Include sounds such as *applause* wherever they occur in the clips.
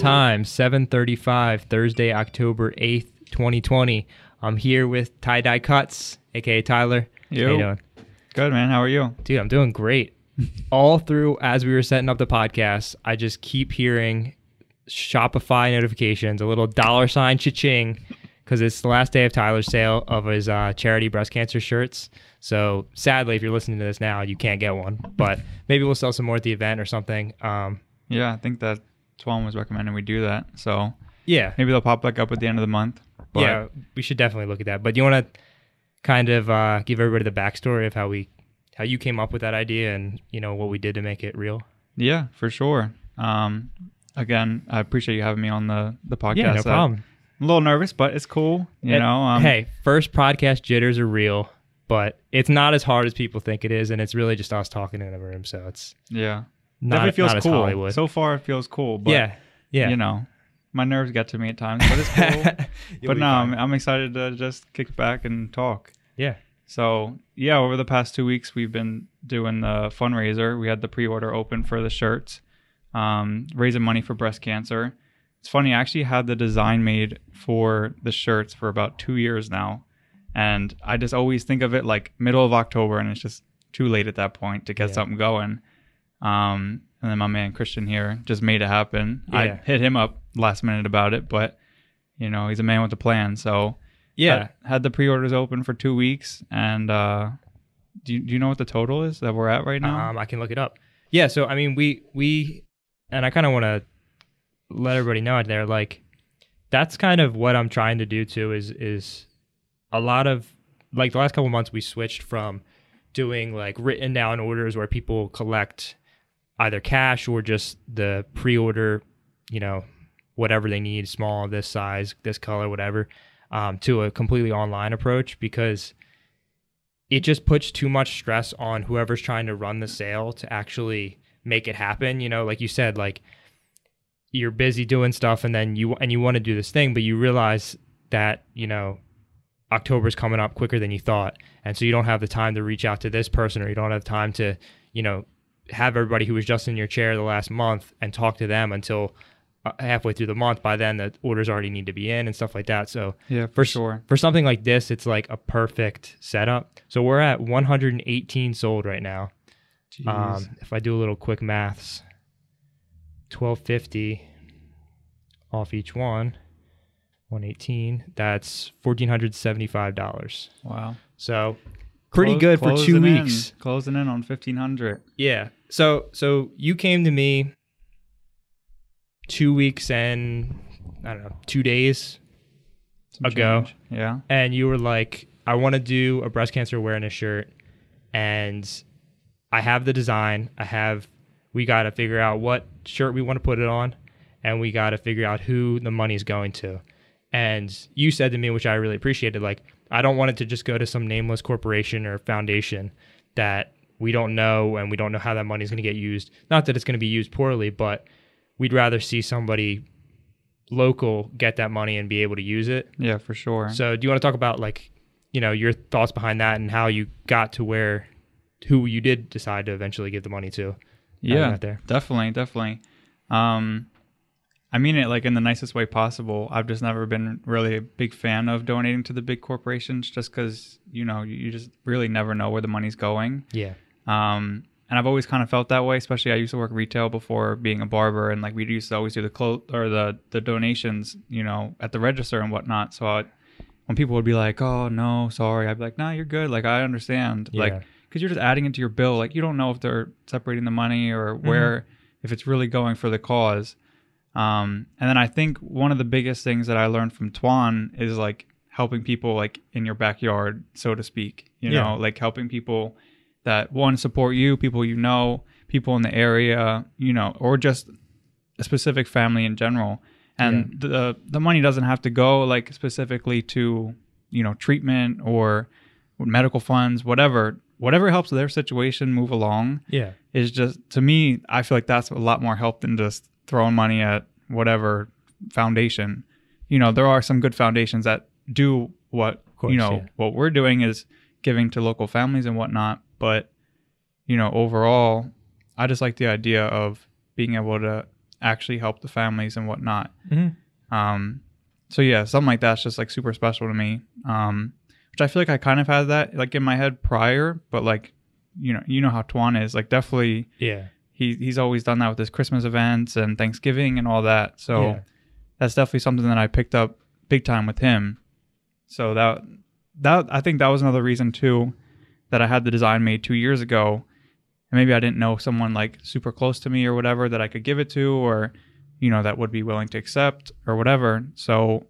time 7:35 Thursday October 8th 2020 I'm here with Tie Dye Cuts aka Tyler Yo. How you doing Good man. How are you? dude I'm doing great *laughs* all through as we were setting up the podcast I just keep hearing Shopify notifications a little dollar sign cha-ching because it's the last day of Tyler's sale of his uh, charity breast cancer shirts so sadly if you're listening to this now you can't get one but maybe we'll sell some more at the event or something um, Yeah, I think that Twan was recommending we do that. So yeah maybe they'll pop back up at the end of the month. But yeah, we should definitely look at that. But do you want to kind of uh, give everybody the backstory of how we, how you came up with that idea, and you know what we did to make it real? yeah, for sure. Um, again, I appreciate you having me on the the podcast. yeah, no problem. I'm a little nervous, but it's cool. You And, know. Um, hey, first podcast jitters are real, but it's not as hard as people think it is, and it's really just us talking in a room. So it's Yeah. Not, Definitely feels cool. Hollywood. So far, it feels cool. But yeah, yeah. You know, my nerves get to me at times, but it's cool. *laughs* But no, I'm. I'm excited to just kick back and talk. yeah, So yeah, over the past two weeks, we've been doing the fundraiser. We had the pre-order open for the shirts, um, raising money for breast cancer. It's funny, I actually had the design made for the shirts for about two years now, and I just always think of it like middle of October, and it's just too late at that point to get Yeah. something going. Um, and then my man Christian here just made it happen. I hit him up last minute about it, but you know he's a man with a plan, so yeah. had, had the pre-orders open for two weeks and uh do you, do you know what the total is that we're at right now Um, I can look it up. Yeah, so I mean, we we, and I kind of want to let everybody know out there, like that's kind of what I'm trying to do too. Is is a lot of like the last couple months we switched from doing like written down orders where people collect either cash or just the pre-order, you know, whatever they need, small, this size, this color, whatever, um, to a completely online approach because it just puts too much stress on whoever's trying to run the sale to actually make it happen. You know, like you said, like you're busy doing stuff and then you and you want to do this thing, but you realize that, you know, October's coming up quicker than you thought. And so you don't have the time to reach out to this person or you don't have time to, you know, have everybody who was just in your chair the last month and talk to them until uh, halfway through the month. By then, the orders already need to be in and stuff like that. So, yeah for for sure for something like this, it's like a perfect setup. So we're at 118 sold right now. Um, if I do a little quick maths, 1250 off each one, 118. That's $1,475. wow So pretty Close- good for two closing in- weeks. closing in on 1500 Yeah. So so you came to me two weeks and I don't know two days Some Ago. change. yeah and you were like, I want to do a breast cancer awareness shirt, and I have the design. I have. We got to figure out what shirt we want to put it on, and we got to figure out who the money's going to. And you said to me, which I really appreciated, like I don't want it to just go to some nameless corporation or foundation that we don't know and we don't know how that money is going to get used. Not that it's going to be used poorly, but we'd rather see somebody local get that money and be able to use it yeah for sure so do you want to talk about like, you know, your thoughts behind that and how you got to where who you did decide to eventually give the money to? yeah there. definitely definitely um i mean it like in the nicest way possible i've just never been really a big fan of donating to the big corporations just because you know you just really never know where the money's going Yeah. Um, and I've always kind of felt that way, especially I used to work retail before being a barber, and like we used to always do the clo- or the the donations, you know, at the register and whatnot. So I, when people would be like, "Oh no, sorry," I'd be like, "No, you're good. Like I understand. Yeah. Like because you're just adding it to your bill. Like you don't know if they're separating the money or where if it's really going for the cause." Um, and then I think one of the biggest things that I learned from Twan is like helping people like in your backyard, so to speak. You Yeah. know, like helping people that one support you, people you know, people in the area, you know, or just a specific family in general. And the the money doesn't have to go like specifically to you know treatment or medical funds, whatever. Whatever helps their situation move along Yeah. is just to me. I feel like that's a lot more help than just throwing money at whatever foundation. You know, there are some good foundations that do what course, you know yeah. what we're doing is giving to local families and whatnot. But you know, overall, I just like the idea of being able to actually help the families and whatnot. Mhm. Um, so yeah, something like that's just like super special to me. Um, which I feel like I kind of had that like in my head prior, but like you know, you know how Twan is like definitely Yeah. He he's always done that with his Christmas events and Thanksgiving and all that. So Yeah. that's definitely something that I picked up big time with him. So that that I think that was another reason too that I had the design made two years ago. And maybe I didn't know someone like super close to me or whatever that I could give it to or you know that would be willing to accept or whatever. So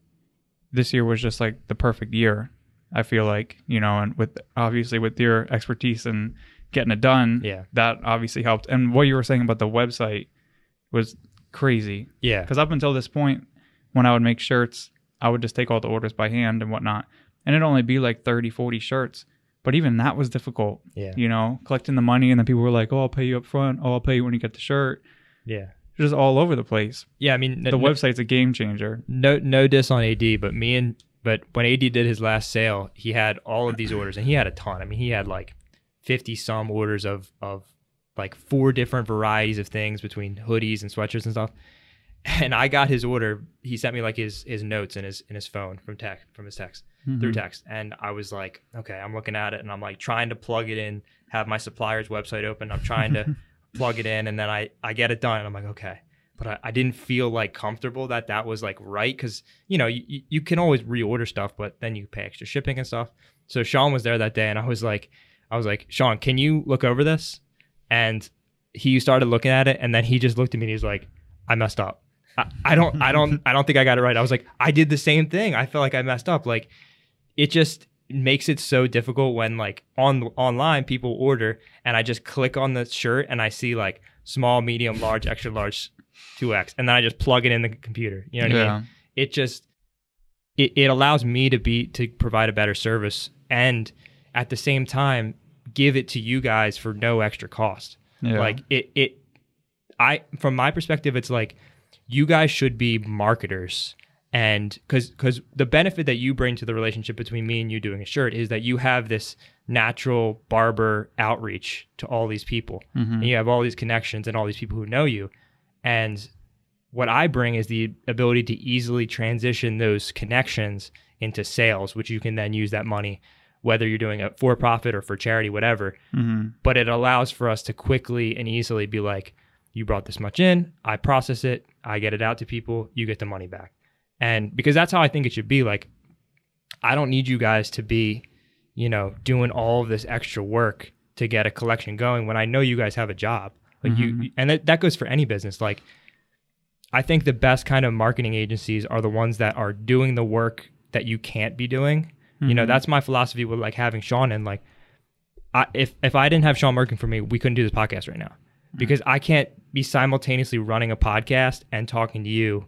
this year was just like the perfect year. I feel like, you know, and with obviously with your expertise and getting it done, Yeah. that obviously helped. And what you were saying about the website was crazy Yeah. because up until this point, when I would make shirts, I would just take all the orders by hand and whatnot. And it'd only be like 30, 40 shirts. But even that was difficult, Yeah. you know, collecting the money. And then people were like, oh, I'll pay you up front. Oh, I'll pay you when you get the shirt. Yeah. Just all over the place. Yeah. I mean, The no, website's a game changer. no no diss on AD, but me and but when AD did his last sale, he had all of these orders, and he had a ton. I mean, he had like fifty some orders of of like four different varieties of things between hoodies and sweatshirts and stuff. *laughs* And I got his order. He sent me like his his notes in his in his phone from text from his text through Mhm. text, and I was like, okay, I'm looking at it, and I'm like trying to plug it in, have my supplier's website open. I'm trying to *laughs* plug it in, and then I I get it done, and I'm like, okay. But I, I didn't feel like comfortable that that was like right because you know you- you can always reorder stuff, but then you pay extra shipping and stuff. So Sean was there that day, and I was like, I was like, Sean, can you look over this? And he started looking at it, and then he just looked at me and he was like, I messed up. I, I don't, I don't, *laughs* I don't think I got it right. I was like, I did the same thing. I felt like I messed up. Like, it just makes it so difficult when like on online people order, and I just click on the shirt and I see like small, medium, large, extra large, two X, and then I just plug it in the computer. You know what I mean? it just it, it allows me to be to provide a better service and at the same time give it to you guys for no extra cost Yeah. like it it i from my perspective it's like you guys should be marketers and because because the benefit that you bring to the relationship between me and you doing a shirt is that you have this natural barber outreach to all these people Mhm. and you have all these connections and all these people who know you and what i bring is the ability to easily transition those connections into sales which you can then use that money whether you're doing it for profit or for charity whatever Mhm. but it allows for us to quickly and easily be like, you brought this much in, I process it, I get it out to people, you get the money back. And because that's how I think it should be. Like, I don't need you guys to be, you know, doing all of this extra work to get a collection going when I know you guys have a job. Like you, and that, that goes for any business. Like, I think the best kind of marketing agencies are the ones that are doing the work that you can't be doing. You know, Mhm. that's my philosophy with like having Sean in. Like, I, if if I didn't have Sean working for me, we couldn't do this podcast right now because I can't be simultaneously running a podcast and talking to you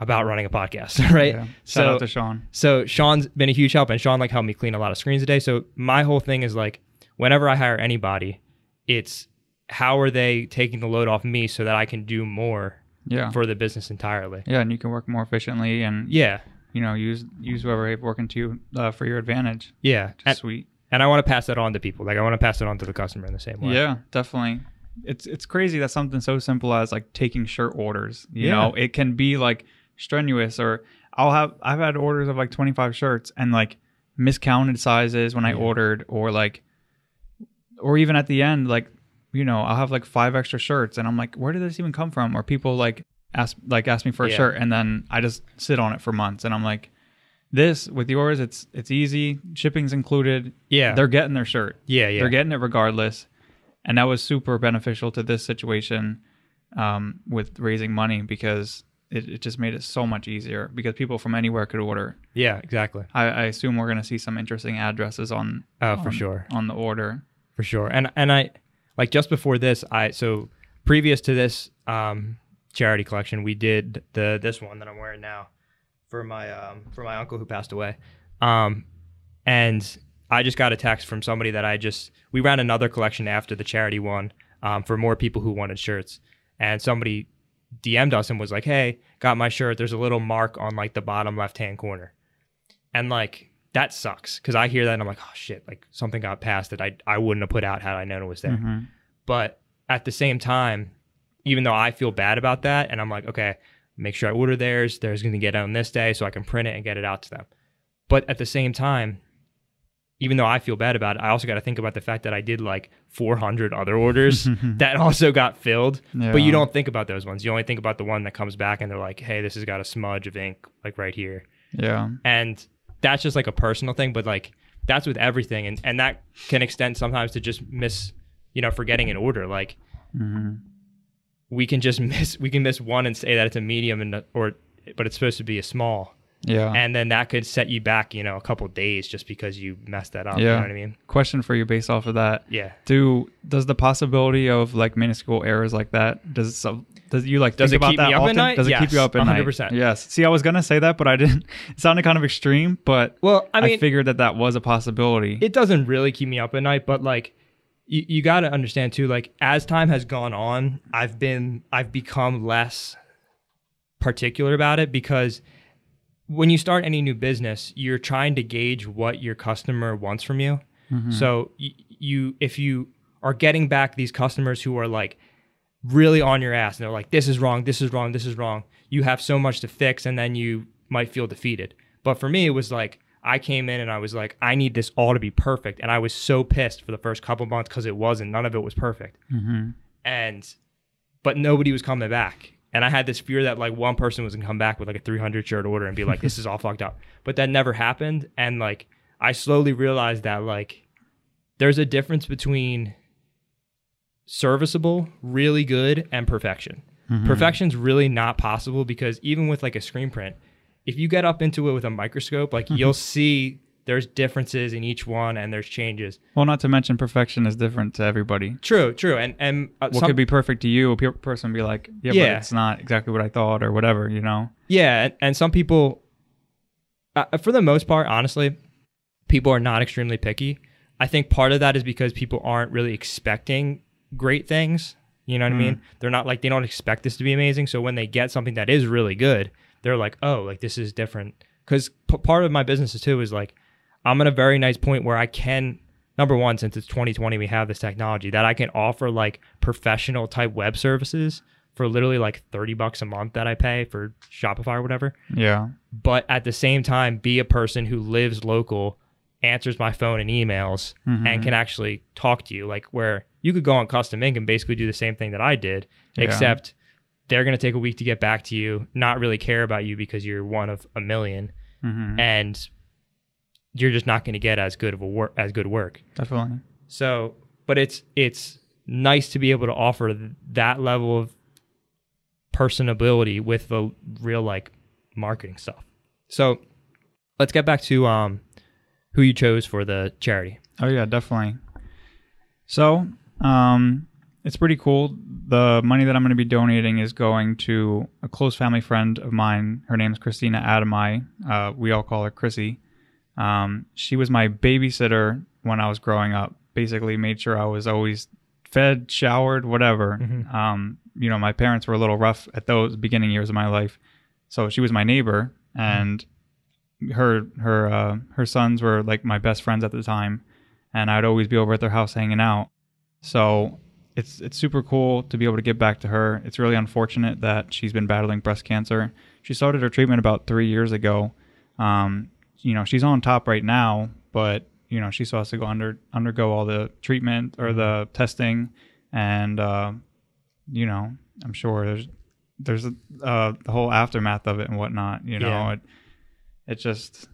about running a podcast, *laughs* right? Yeah. Shout So out to Sean. so Sean's been a huge help, and Sean like helped me clean a lot of screens a day. So my whole thing is like, whenever I hire anybody, it's how are they taking the load off me so that I can do more Yeah. for the business entirely. yeah, and you can work more efficiently and Yeah, you know use use whoever you're working to uh, for your advantage. yeah, and, sweet. and I want to pass that on to people. Like I want to pass it on to the customer in the same way. Yeah, definitely. It's it's crazy that something so simple as like taking shirt orders, you Yeah. know, it can be like strenuous or I'll have I've had orders of like 25 shirts and like miscounted sizes when I Yeah. ordered or like or even at the end like you know, I'll have like five extra shirts and I'm like where did this even come from? Or people like ask like ask me for a Yeah. shirt and then I just sit on it for months and I'm like this with yours it's it's easy, shipping's included. yeah, They're getting their shirt yeah, yeah. they're getting it regardless and that was super beneficial to this situation um, with raising money because it, it just made it so much easier because people from anywhere could order yeah, exactly. i, I assume we're going to see some interesting addresses on for on- sure. on the order for sure. And and I like just before this, I so previous to this um charity collection, we did the this one that I'm wearing now for my um for my uncle who passed away. Um and I just got a text from somebody that I just we ran another collection after the charity one um for more people who wanted shirts. And somebody DM'd us and was like, "Hey, got my shirt. There's a little mark on like the bottom left-hand corner." And like that sucks because I hear that and I'm like, oh shit, like something got passed that I I wouldn't have put out had I known it was there. Mhm. But at the same time, even though I feel bad about that, and I'm like, okay, make sure I order theirs. Theirs going to get on this day, so I can print it and get it out to them. But at the same time, even though I feel bad about it, I also got to think about the fact that I did like 400 other orders *laughs* that also got filled. But you don't think about those ones. You only think about the one that comes back and they're like, hey, this has got a smudge of ink like right here. Yeah. And that's just like a personal thing, but like that's with everything. And, and that can extend sometimes to just miss, you know, forgetting an order. Like hmm we can just *laughs* miss, we can miss one and say that it's a medium and, or, but it's supposed to be a small. Yeah. And then that could set you back, you know, a couple days just because you messed that up. You Yeah. know what I mean? Question for you based off of that. Yeah. Do does the possibility of like minuscule errors like that does so does you like Does think it about keep that me up at night? Does it keep you up at night? 100%. Yes. See, I was gonna say that, but I didn't. *laughs* It sounded kind of extreme, but Well, I I, mean, figured that that was a possibility. it doesn't really keep me up at night, but like you, you got to understand too, like as time has gone on, I've been, I've become less particular about it because when you start any new business, you're trying to gauge what your customer wants from you. Mm-hmm. So y- you, if you are getting back these customers who are like really on your ass and they're like, this is wrong, this is wrong, this is wrong, you have so much to fix and then you might feel defeated. But for me, it was like, I came in and I was like, I need this all to be perfect. And I was so pissed for the first couple months because it wasn't. None of it was perfect. hmm And, but nobody was coming back. And I had this fear that like one person was gonna come back with like a 300 shirt order and be like, this is all *laughs* fucked up. But that never happened. And like, I slowly realized that like, there's a difference between serviceable, really good, and perfection. Perfection's really not possible because even with like a screen print, if you get up into it with a microscope, like you'll see there's differences in each one and there's changes. Well, not to mention perfection is different to everybody. True, true, and and uh, What some- could be perfect to you, a pe- person would be like, yeah, Yeah. but it's not exactly what I thought, or whatever. You know? Yeah, and, and some people, uh, for the most part, honestly, people are not extremely picky. I think part of that is because people aren't really expecting great things. You know what I mean? They're not like they don't expect this to be amazing. So when they get something that is really good, they're like, "Oh, like this is different." Because p- part of my business too is like, I'm at a very nice point where I can. Number one, since it's 2020, we have this technology that I can offer like professional type web services for literally like 30 bucks a month that I pay for Shopify or whatever Yeah. but at the same time be a person who lives local answers my phone and emails mm-hmm. and can actually talk to you like where you could go on custom ink and basically do the same thing that i did Yeah. except they're going to take a week to get back to you not really care about you because you're one of a 1000000 hmm and you're just not going to get as good of a work as good work Definitely. so but it's it's nice to be able to offer that level of personability with the real like marketing stuff. So let's get back to um who you chose for the charity. Oh yeah, definitely. So, um, it's pretty cool. The money that I'm going to be donating is going to a close family friend of mine. Her name is Christina Adamai. Uh, we all call her Chrissy. Um, she was my babysitter when I was growing up. Basically, made sure I was always fed, showered, whatever. Mhm. Um, you know, my parents were a little rough at those beginning years of my life, so she was my neighbor, and her her uh, her sons were like my best friends at the time, and I'd always be over at their house hanging out. So it's it's super cool to be able to get back to her. It's really unfortunate that she's been battling breast cancer. She started her treatment about three years ago. Um, you know, she's on top right now, but you know, she still has to go under undergo all the treatment or the testing, and uh, you know, I'm sure there's there's uh, the whole aftermath of it and whatnot. You know, Yeah. it it just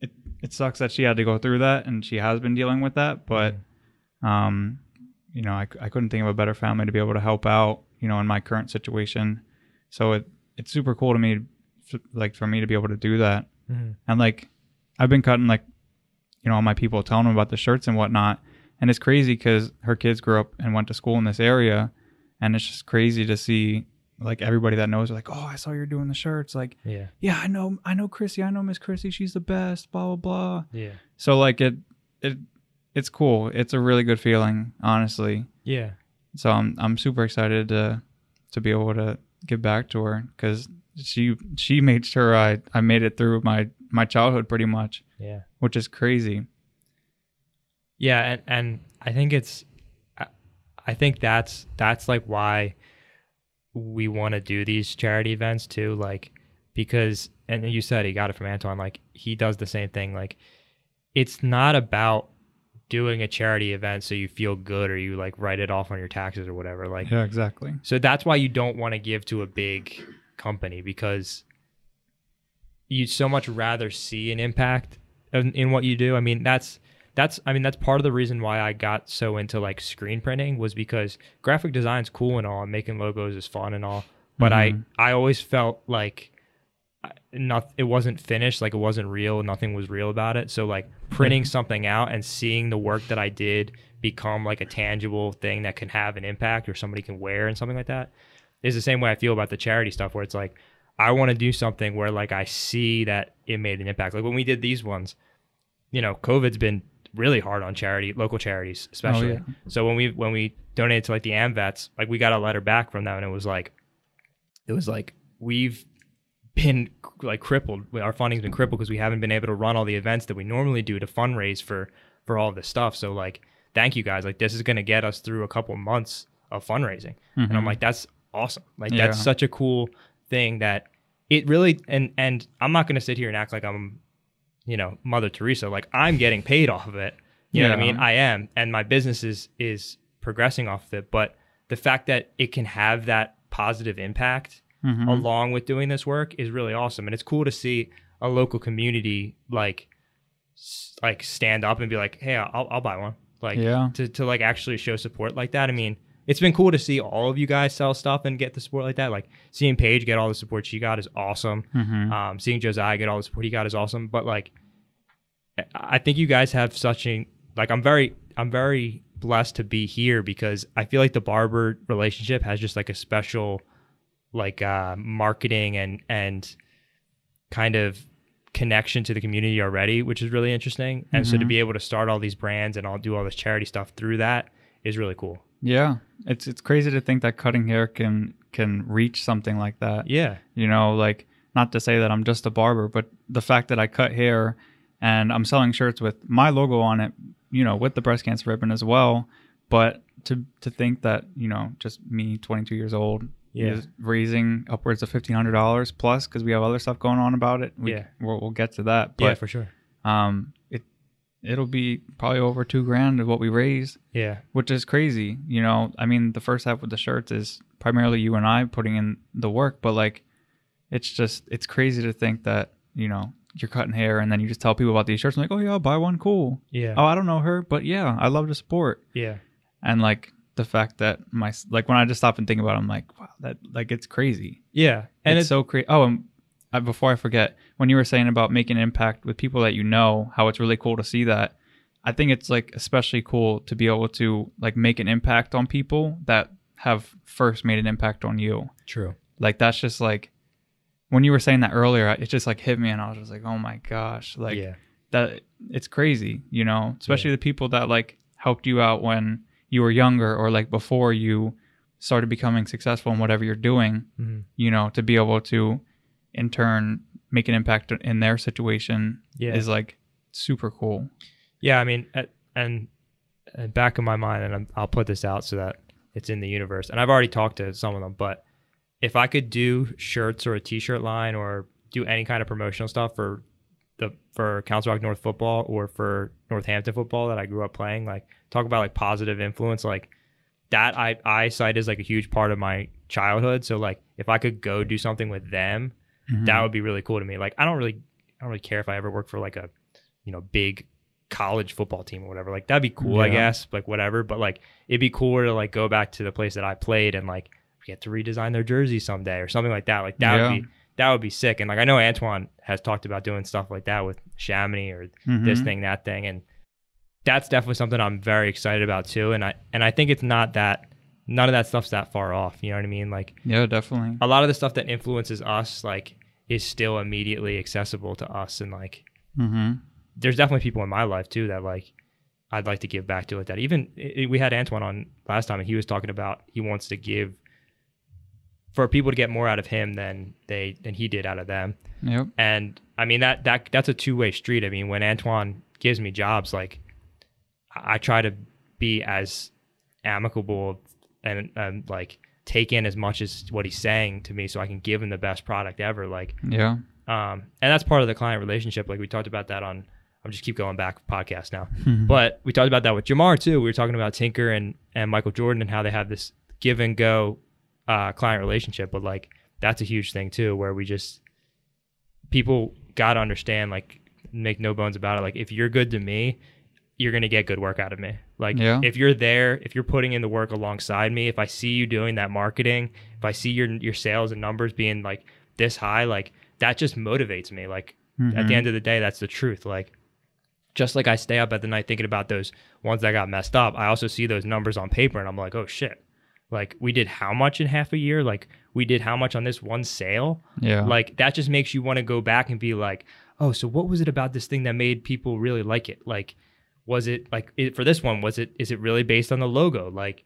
it it sucks that she had to go through that, and she has been dealing with that. But um, you know, I, I couldn't think of a better family to be able to help out. You know, in my current situation, so it it's super cool to me, like for me to be able to do that. Mhm. And like, I've been cutting like, you know, all my people telling them about the shirts and whatnot. And it's crazy because her kids grew up and went to school in this area, and it's just crazy to see like everybody that knows like, oh, I saw you're doing the shirts. Like, Yeah. yeah, I know, I know Chrissy, I know Miss Chrissy, she's the best. Blah blah blah. Yeah. So like it, it, it's cool. It's a really good feeling, honestly. Yeah. So I'm I'm super excited to to be able to get back to her because she she made sure I I made it through my my childhood pretty much, Yeah. which is crazy. Yeah, and, and I think it's, I- I think that's that's like why we want to do these charity events too, like because and you said he got it from Antoine, like he does the same thing. Like it's not about doing a charity event so you feel good or you like write it off on your taxes or whatever. Like Yeah, exactly. so that's why you don't want to give to a big company because you'd so much rather see an impact in, in what you do. I mean, that's that's I mean that's part of the reason why I got so into like screen printing was because graphic design's cool and all, and making logos is fun and all, but Mhm. I I always felt like not it wasn't finished, like it wasn't real, nothing was real about it. So like printing something out and seeing the work that I did become like a tangible thing that can have an impact or somebody can wear and something like that is the same way I feel about the charity stuff where it's like I want to do something where like I see that it made an impact. Like when we did these ones, you know, COVID's been really hard on charity, local charities, oh, especially. yeah. So when we when we donated to like the AMVETs, like we got a letter back from them and it was like it was like we've been like crippled. Our funding's been crippled because we haven't been able to run all the events that we normally do to fundraise for for all this stuff. So like, thank you guys. Like this is gonna get us through a couple months of fundraising, and I'm Mhm. like, that's awesome. Like Yeah. that's such a cool thing that it really and and I'm not gonna sit here and act like I'm, you know, Mother Teresa. Like I'm getting paid off of it. You know what I mean? I am, and my business is is progressing off of it. But the fact that it can have that positive impact Mhm. along with doing this work is really awesome and it's cool to see a local community like like stand up and be like hey i'll, I'll buy one like Yeah. to, to like actually show support like that i mean it's been cool to see all of you guys sell stuff and get the support like that like seeing paige get all the support she got is awesome Mhm. um, seeing josiah get all the support he got is awesome but like I- i think you guys have such a like i'm very i'm very blessed to be here because i feel like the barber relationship has just like a special like uh marketing and and kind of connection to the community already which is really interesting and so to Mhm. be able to start all these brands and all do all this charity stuff through that is really cool Yeah, it's it's crazy to think that cutting hair can can reach something like that. yeah You know, like not to say that I'm just a barber, but the fact that I cut hair and I'm selling shirts with my logo on it, you know, with the breast cancer ribbon as well. But to to think that you know, just me, 22 years old, Yeah. is raising upwards of fifteen hundred dollars plus because we have other stuff going on about it. We, Yeah. we'll, we'll get to that. yeah for sure um, it it'll be probably over two grand of what we raised yeah which is crazy. You know, I mean, the first half with the shirts is primarily you and I putting in the work, but like, it's just it's crazy to think that you know you're cutting hair and then you just tell people about these shirts. I'm like, oh yeah, I'll buy one, cool. yeah Oh, I don't know her, but yeah, I love to support. yeah And like the fact that my like when I just stop and think about, it, I'm like, wow, that like it's crazy. yeah and it's, so crazy. Oh, and uh, before I forget, when you were saying about making an impact with people that you know, how it's really cool to see that. I think it's like especially cool to be able to like make an impact on people that have first made an impact on you. true Like that's just like when you were saying that earlier, it just like hit me, and I was just like, oh my gosh, like yeah that. It's crazy, you know. Especially the people that like helped you out when you were younger, or like before you started becoming successful in whatever you're doing Mhm. you know, to be able to in turn make an impact in their situation yeah is like super cool. Yeah, I mean, at, and, and back in my mind, and I'm, I'll put this out so that it's in the universe. And I've already talked to some of them, but if I could do shirts or a T-shirt line or do any kind of promotional stuff for the for Council Rock North football or for Northampton football that I grew up playing, like talk about like positive influence, like that I I cite as like a huge part of my childhood. So like if I could go do something with them, Mm-hmm. that would be really cool to me. Like I don't really I don't really care if I ever work for like a you know big college football team or whatever. Like that'd be cool, I guess. Like whatever. But like it'd be cooler to like go back to the place that I played and like get to redesign their jersey someday or something like that. Like that Yeah. would be that would be sick. And like I know Antoine has talked about doing stuff like that with Chamonix or this Mhm. thing, that thing, and that's definitely something I'm very excited about too. And I and I think it's not that none of that stuff's that far off. You know what I mean? Like Yeah, definitely. a lot of the stuff that influences us like is still immediately accessible to us and like Mm-hmm. there's definitely people in my life too that like I'd like to give back to like that. Even i we had Antoine on last time and he was talking about he wants to give for people to get more out of him than they than he did out of them. Yep. And I mean that that that's a two way street. I mean when Antoine gives me jobs, like I try to be as amicable and, and like take in as much as what he's saying to me so I can give him the best product ever. Like, Yeah. um, and that's part of the client relationship. Like we talked about that on, I'm just keep going back podcast now, Mm-hmm. *laughs* but we talked about that with Jamar too. We were talking about Tinker and, and Michael Jordan and how they have this give and go, uh, client relationship. But like, that's a huge thing too, where we just, people got to understand, like, make no bones about it. Like, if you're good to me, you're going to get good work out of me. Like, Yeah. if you're there, if you're putting in the work alongside me, if I see you doing that marketing, if I see your, your sales and numbers being like this high, like, that just motivates me. Like, at the Mhm. end of the day, that's the truth. Like, just like I stay up at the night thinking about those ones that got messed up, I also see those numbers on paper and I'm like, oh shit. Like, we did how much in half a year? Like, we did how much on this one sale? Yeah. Like, that just makes you want to go back and be like, oh, so what was it about this thing that made people really like it? Like, was it like it, for this one? Was it is it really based on the logo? Like,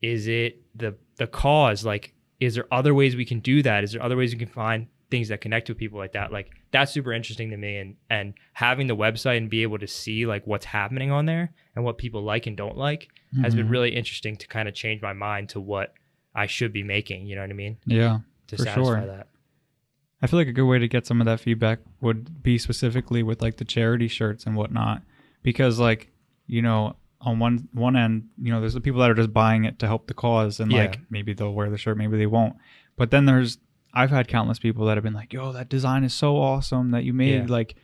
is it the the cause? Like, is there other ways we can do that? Is there other ways we can find things that connect with people like that? Like, that's super interesting to me. And and having the website and be able to see like what's happening on there and what people like and don't like has been Mhm. really interesting to kind of change my mind to what I should be making. You know what I mean? yeah. To For satisfy sure. that. I feel like a good way to get some of that feedback would be specifically with like the charity shirts and whatnot, because like you know on one one end you know there's the people that are just buying it to help the cause and Yeah. like maybe they'll wear the shirt maybe they won't, but then there's I've had countless people that have been like yo that design is so awesome that you made Yeah. like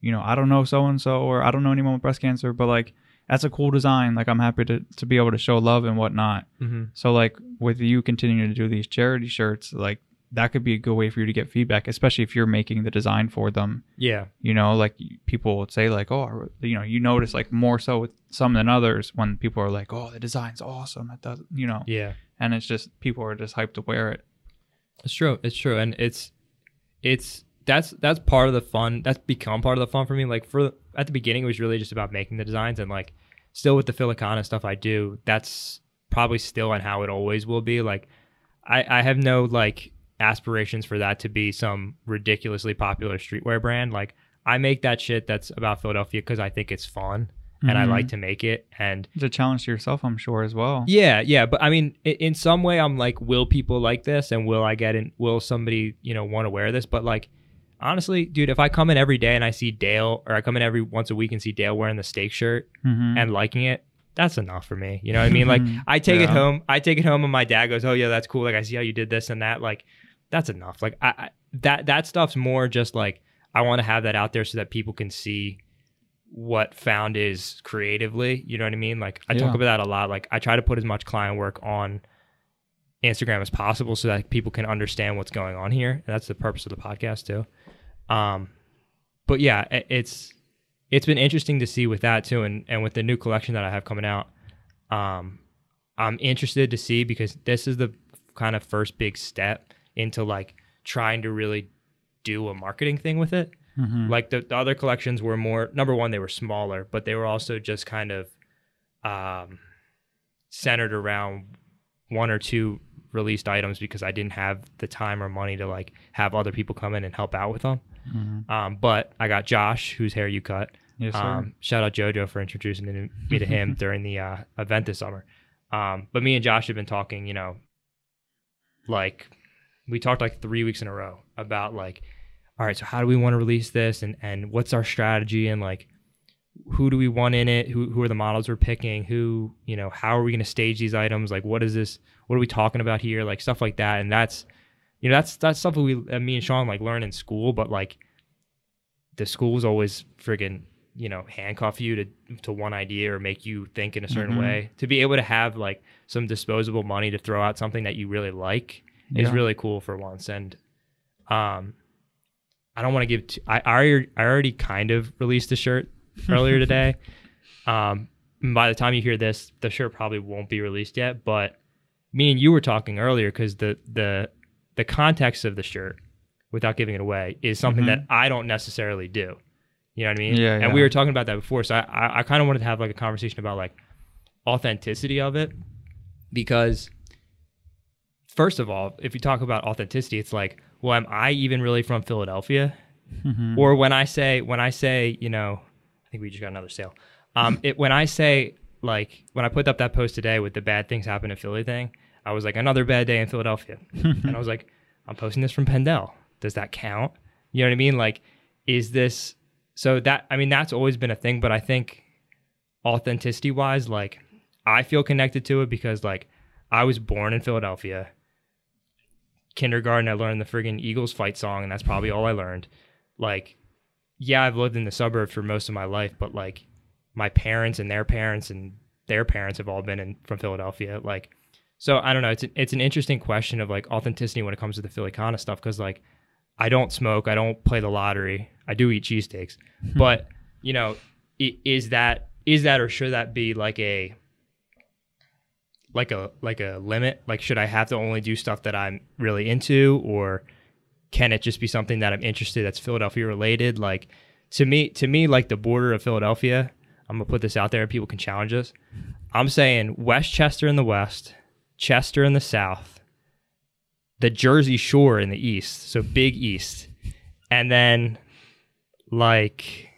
you know I don't know so and so or I don't know anyone with breast cancer but like that's a cool design like I'm happy to to be able to show love and whatnot. Mm-hmm. So like with you continuing to do these charity shirts, like that could be a good way for you to get feedback, especially if you're making the design for them. Yeah. You know, like people would say like, oh, you know, you notice like more so with some than others when people are like, oh, the design's awesome. It does, you know, Yeah. and it's just people are just hyped to wear it. It's true. It's true, and it's it's that's that's part of the fun. That's become part of the fun for me. Like for at the beginning, it was really just about making the designs, and like still with the Philicana stuff I do, that's probably still on how it always will be. Like I I have no like aspirations for that to be some ridiculously popular streetwear brand. Like I make that shit that's about Philadelphia because I think it's fun and I Mhm. like to make it and It's a challenge to yourself, I'm sure, as well. yeah, yeah, but I mean, in some way, I'm like, will people like this, and will I get in? Will somebody, you know, want to wear this? But like, honestly, dude, if I come in every day and I see Dale, or I come in every once a week and see Dale wearing the steak shirt Mhm. and liking it, that's enough for me. You know what I mean? Like, I take it home, I take it home, and my dad goes, "Oh yeah, that's cool." Like, I see how you did this and that. Like, that's enough. Like, I, I that that stuff's more just like I want to have that out there so that people can see what found is creatively. You know what I mean? Like I talk about that a lot. Like I try to put as much client work on Instagram as possible so that people can understand what's going on here. And that's the purpose of the podcast too. Um, but yeah, it's it's been interesting to see with that too, and and with the new collection that I have coming out. Um, I'm interested to see because this is the kind of first big step into like trying to really do a marketing thing with it. Mhm. Like the, the other collections were more number one, they were smaller, but they were also just kind of um, centered around one or two released items because I didn't have the time or money to like have other people come in and help out with them. Mhm. Um, but I got Josh, whose hair you cut. Yes, sir. Um, shout out JoJo for introducing me to- me to him *laughs* during the uh, event this summer. Um, but me and Josh have been talking, you know, like we talked like three weeks in a row about like, all right, so how do we want to release this and and what's our strategy and like who do we want in it? Who who are the models we're picking? Who you know? How are we going to stage these items? Like, what is this? What are we talking about here? Like stuff like that. And that's you know that's that's stuff that we uh, me and Sean like learn in school, but like the schools always friggin' you know handcuff you to to one idea or make you think in a certain Mhm. way. To be able to have like some disposable money to throw out something that you really like is really cool for once. And um, I don't want to give. T- I I already, I already kind of released a shirt *laughs* earlier today. Um, by the time you hear this, the shirt probably won't be released yet. But me and you were talking earlier because the the the context of the shirt, without giving it away, is something Mhm. that I don't necessarily do. You know what I mean? Yeah, And yeah. we were talking about that before, so I I, I kind of wanted to have like a conversation about like authenticity of it because first of all, if you talk about authenticity, it's like, well, am I even really from Philadelphia? Mhm. Or when I say when I say, you know, I think we just got another sale. Um, *laughs* it when I say like when I put up that post today with the bad things happen in Philly thing, I was like another bad day in Philadelphia, *laughs* and I was like, I'm posting this from Penndel. Does that count? You know what I mean? Like, is this so that I mean that's always been a thing, but I think authenticity wise, like I feel connected to it because like I was born in Philadelphia. Kindergarten, I learned the friggin' Eagles fight song, and that's probably all I learned. Like, yeah, I've lived in the suburbs for most of my life, but like my parents and their parents and their parents have all been in from Philadelphia. Like, so I don't know. It's an, it's an interesting question of like authenticity when it comes to the Philicana stuff because like I don't smoke, I don't play the lottery, I do eat cheesesteaks, hmm. but you know, is that is that or should that be like a like a like a limit? Like, should I have to only do stuff that I'm really into, or can it just be something that I'm interested that's Philadelphia related? Like, to me, to me, like the border of Philadelphia. I'm gonna put this out there, people can challenge us. I'm saying West Chester in the west, Chester in the south, the Jersey Shore in the east, so big east, and then like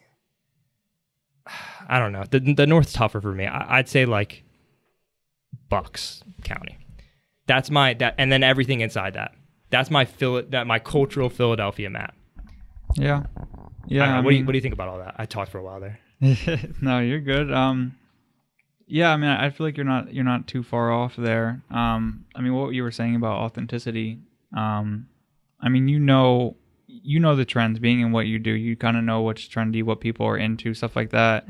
*sighs* I don't know. The the north's tougher for me. I, I'd say like Bucks County. That's my that, and then everything inside that. That's my Phil that my cultural Philadelphia map. Yeah. Yeah. don't know. I what do you what do you think about all that? I talked for a while there. *laughs* no, you're good. Um, yeah, I mean, I feel like you're not you're not too far off there. Um, I mean, what you were saying about authenticity. Um, I mean, you know, you know the trends. Being in what you do, you kind of know what's trendy, what people are into, stuff like that.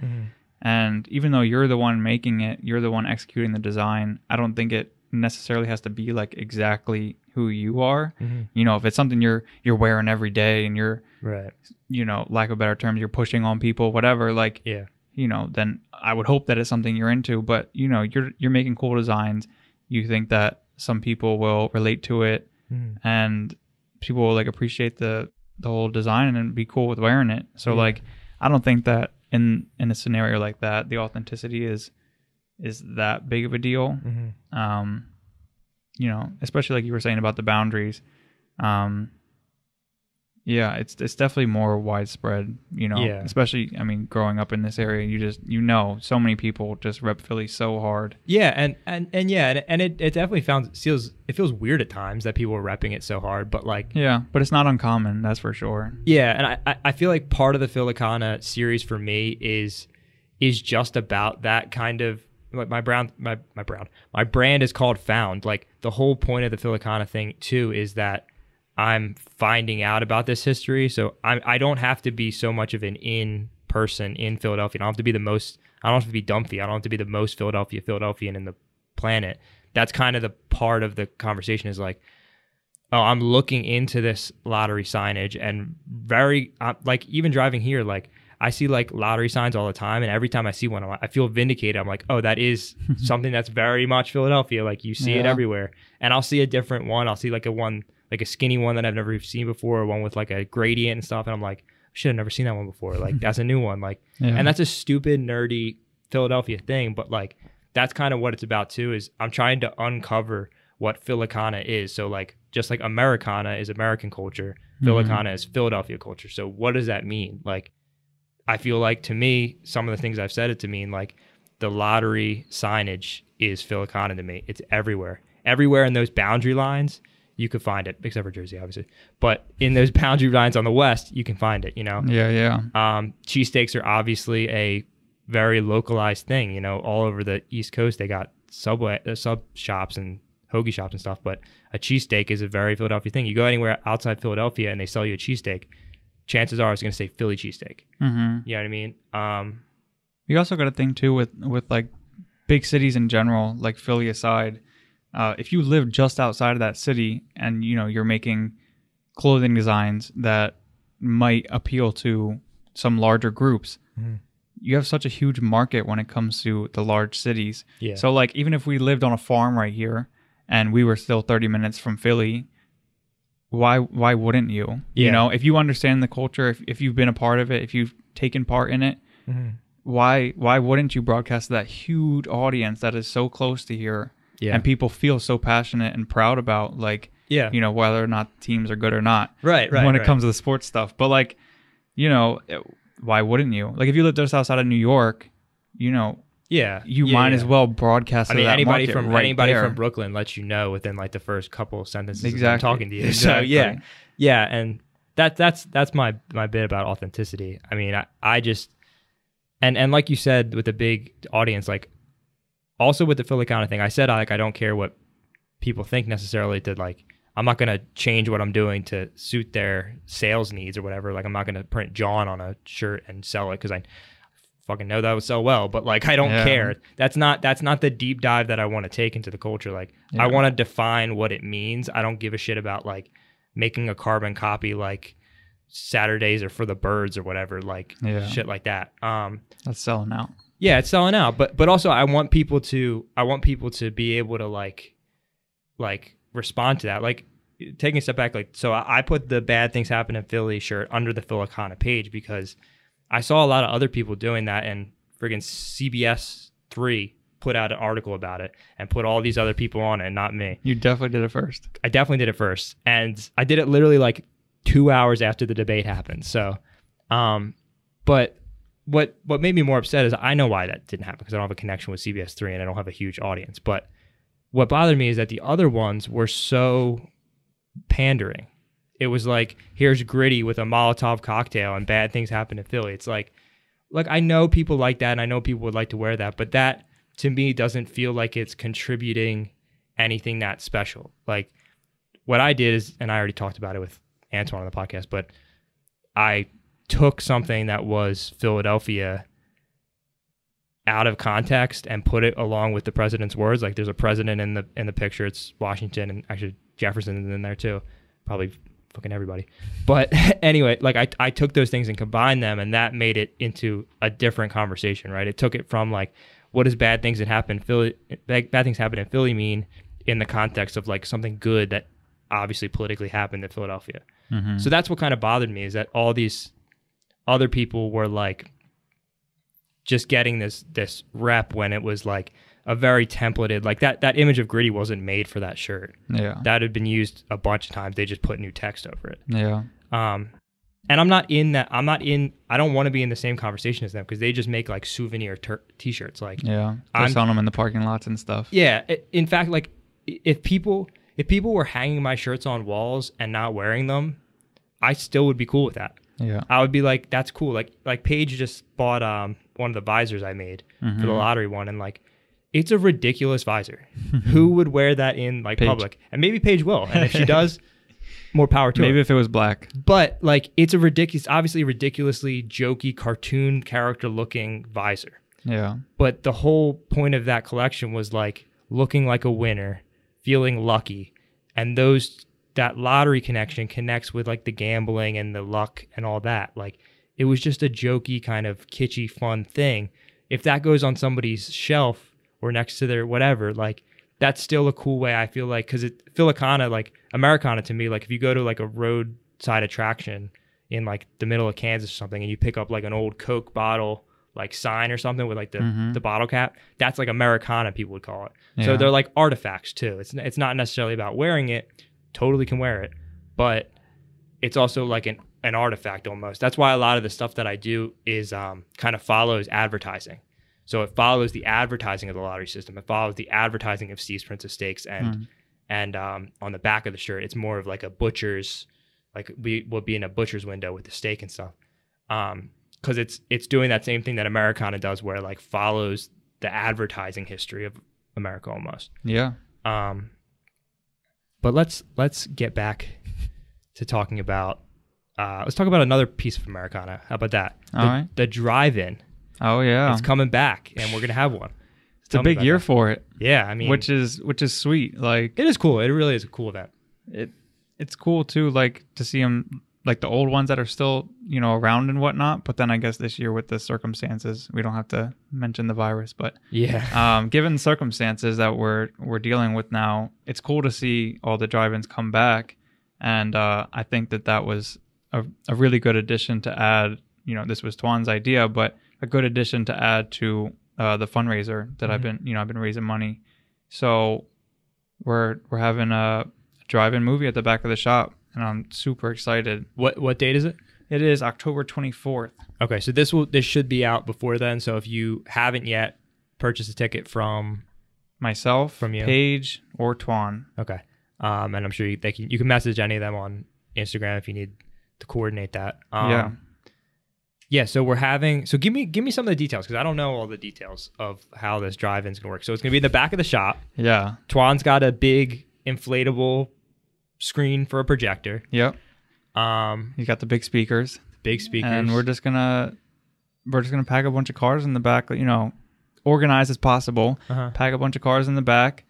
And even though you're the one making it, you're the one executing the design. I don't think it necessarily has to be like exactly who you are. Mm-hmm. You know, if it's something you're you're wearing every day and you're Right. you know, lack of better terms, you're pushing on people, whatever, like, Yeah. you know, then I would hope that it's something you're into. But, you know, you're you're making cool designs. You think that some people will relate to it mm-hmm. and people will like appreciate the the whole design and be cool with wearing it. So Yeah. like I don't think that in in a scenario like that, the authenticity is is that big of a deal Mm-hmm. um, you know, especially like you were saying about the boundaries. Um, yeah, it's it's definitely more widespread. You know, Yeah. especially I mean, growing up in this area, you just you know, so many people just rep Philly so hard. Yeah, and and and yeah, and, and it, it definitely found feels it feels weird at times that people are repping it so hard, but like Yeah, but it's not uncommon, that's for sure. Yeah, and I, I- feel like part of the Philicana series for me is is just about that kind of like my brown my my brown my brand is called Found. Like the whole point of the Philicana thing too is that I'm finding out about this history, so I I don't have to be so much of an in person in Philadelphia. I don't have to be the most. I don't have to be Dumpy. I don't have to be the most Philadelphia Philadelphian in the planet. That's kind of the part of the conversation is like oh, I'm looking into this lottery signage and very uh, like even driving here, like I see like lottery signs all the time, and every time I see one, I'm like- I feel vindicated. I'm like, oh, that is *laughs* something that's very much Philadelphia. Like you see it everywhere, and I'll see a different one. I'll see like a one, like a skinny one that I've never seen before, one with like a gradient and stuff, and I'm like, I should have never seen that one before. Like *laughs* that's a new one. Like Yeah. and that's a stupid nerdy Philadelphia thing, but like that's kind of what it's about too. Is I'm trying to uncover what Philicana is. So like just like Americana is American culture, mm-hmm. Philicana is Philadelphia culture. So what does that mean? Like I feel like to me, some of the things I've said it to mean like the lottery signage is Philicana to me. It's everywhere. Everywhere in those boundary lines, you could find it, except for Jersey, obviously. But in those *laughs* boundary lines on the west, you can find it, you know? yeah, yeah. Um, cheesesteaks are obviously a very localized thing. You know, all over the East Coast, they got subway uh, sub shops and hoagie shops and stuff. But a cheesesteak is a very Philadelphia thing. You go anywhere outside Philadelphia and they sell you a cheesesteak, chances are it's going to say Philly cheesesteak. hmm You know what I mean? Um, You also got a thing too with with like big cities in general, like Philly aside. Uh, if you live just outside of that city and you know you're making clothing designs that might appeal to some larger groups, Mhm. you have such a huge market when it comes to the large cities. yeah. So like even if we lived on a farm right here and we were still 30 minutes from Philly, why why wouldn't you? Yeah. You know, if you understand the culture, if if you've been a part of it, if you've taken part in it, Mhm. why why wouldn't you broadcast to that huge audience that is so close to here yeah. and people feel so passionate and proud about like yeah. you know whether or not teams are good or not right. Right. when it right. comes to the sports stuff but like you know it- why wouldn't you like if you lived just outside of new york you know Yeah, you yeah, might yeah. as well broadcast. I mean, anybody from right anybody there. from Brooklyn lets you know within like the first couple sentences Exactly. talking to you. Exactly. *laughs* So yeah, yeah, and that that's that's my my bit about authenticity. I mean, I, I just and and like you said with the big audience, like also with the Philly County thing, I said like I don't care what people think necessarily. To like, I'm not gonna change what I'm doing to suit their sales needs or whatever. Like, I'm not gonna print John on a shirt and sell it because I fucking know that would sell well. But like, I don't Yeah. care. That's not that's not the deep dive that I want to take into the culture. Like, Yeah. I want to define what it means. I don't give a shit about like making a carbon copy like Saturdays are for the birds or whatever, like Yeah. shit like that. Um, That's selling out. Yeah, it's selling out, but but also I want people to I want people to be able to like like respond to that. Like taking a step back, like so I, I put the bad things happen in Philly shirt under the Philicana page because I saw a lot of other people doing that, and friggin' CBS three put out an article about it and put all these other people on it, not me. You definitely did it first. I definitely did it first, and I did it literally like two hours after the debate happened. So, um, but what what made me more upset is I know why that didn't happen because I don't have a connection with CBS three and I don't have a huge audience. But what bothered me is that the other ones were so pandering. It was like here's gritty with a Molotov cocktail and bad things happen to Philly. It's like, like I know people like that and I know people would like to wear that, but that to me doesn't feel like it's contributing anything that special. Like what I did is, and I already talked about it with Antoine on the podcast, but I took something that was Philadelphia out of context and put it along with the president's words. Like there's a president in the in the picture. It's Washington and actually Jefferson is in there too. Probably fucking everybody. But *laughs* anyway, like I I took those things and combined them and that made it into a different conversation, right? It took it from like what does bad things that happen Philly bad, bad things happen in Philly mean in the context of like something good that obviously politically happened in Philadelphia. Mm-hmm. So that's what kind of bothered me is that all these other people were like just getting this this rep when it was like a very templated like that that image of gritty wasn't made for that shirt. yeah. That had been used a bunch of times. They just put new text over it. yeah. Um and I'm not in that I'm not in I don't want to be in the same conversation as them because they just make like souvenir ter- t-shirts like Yeah. I'm- selling them in the parking lots and stuff. yeah, i- in fact, like if people if people were hanging my shirts on walls and not wearing them, I still would be cool with that. Yeah. I would be like, that's cool. Like like Paige just bought um one of the visors I made for Mm-hmm. the lottery one, and like it's a ridiculous visor. *laughs* Who would wear that in like Paige. public? And maybe Paige will, and if she *laughs* does, more power to Maybe her. if it was black. But like it's a ridiculous, obviously ridiculously jokey cartoon character looking visor Yeah. but the whole point of that collection was like looking like a winner, feeling lucky, and those that lottery connection connects with like the gambling and the luck and all that. Like it was just a jokey kind of kitschy fun thing. If that goes on somebody's shelf or next to their whatever, like that's still a cool way I feel like cuz it Philicana like Americana to me like if you go to like a roadside attraction in like the middle of Kansas or something and you pick up like an old Coke bottle like sign or something with like the, Mhm. the bottle cap, that's like Americana people would call it. So they're like artifacts too. It's it's not necessarily about wearing it. Totally can wear it, but it's also like an an artifact almost. That's why a lot of the stuff that I do is um, kind of follows advertising. So it follows the advertising of the lottery system. It follows the advertising of Steve's Prince of Steaks, and Mm. and um, on the back of the shirt, it's more of like a butcher's, like we will be in a butcher's window with the steak and stuff. Um, because it's it's doing that same thing that Americana does, where it like follows the advertising history of America almost. Yeah. Um, but let's let's get back to talking about. Uh, let's talk about another piece of Americana. How about that? The, All right. the drive-in. Oh yeah. It's coming back, and we're gonna have one. It's a Tell me big year that. for it, Yeah, I mean, which is which is sweet. Like it is cool. It really is a cool event. it, it's cool too. Like to see them, like the old ones that are still you know around and whatnot. But then I guess this year with the circumstances, we don't have to mention the virus. But Yeah, *laughs* um, given circumstances that we're we're dealing with now, it's cool to see all the drive-ins come back, and uh, I think that that was a, a really good addition to add. You know, this was Twan's idea, but a good addition to add to uh, the fundraiser that I've Mhm. been, you know, I've been raising money. So we're we're having a drive-in movie at the back of the shop, and I'm super excited. what what date is it? It is October 24th. Okay, so this will this should be out before then. So if you haven't yet purchased a ticket from Myself, From you. Paige, or Twan. Okay. Um, and I'm sure you, they can you can message any of them on Instagram if you need to coordinate that. Um, yeah. Yeah. So we're having. So give me give me some of the details because I don't know all the details of how this drive-in's gonna work. So it's gonna be in the back of the shop. Yeah. Twan's got a big inflatable screen for a projector. Yep. Um, You got the big speakers. big speakers. and we're just gonna we're just gonna pack a bunch of cars in the back you know organized as possible uh-huh. pack a bunch of cars in the back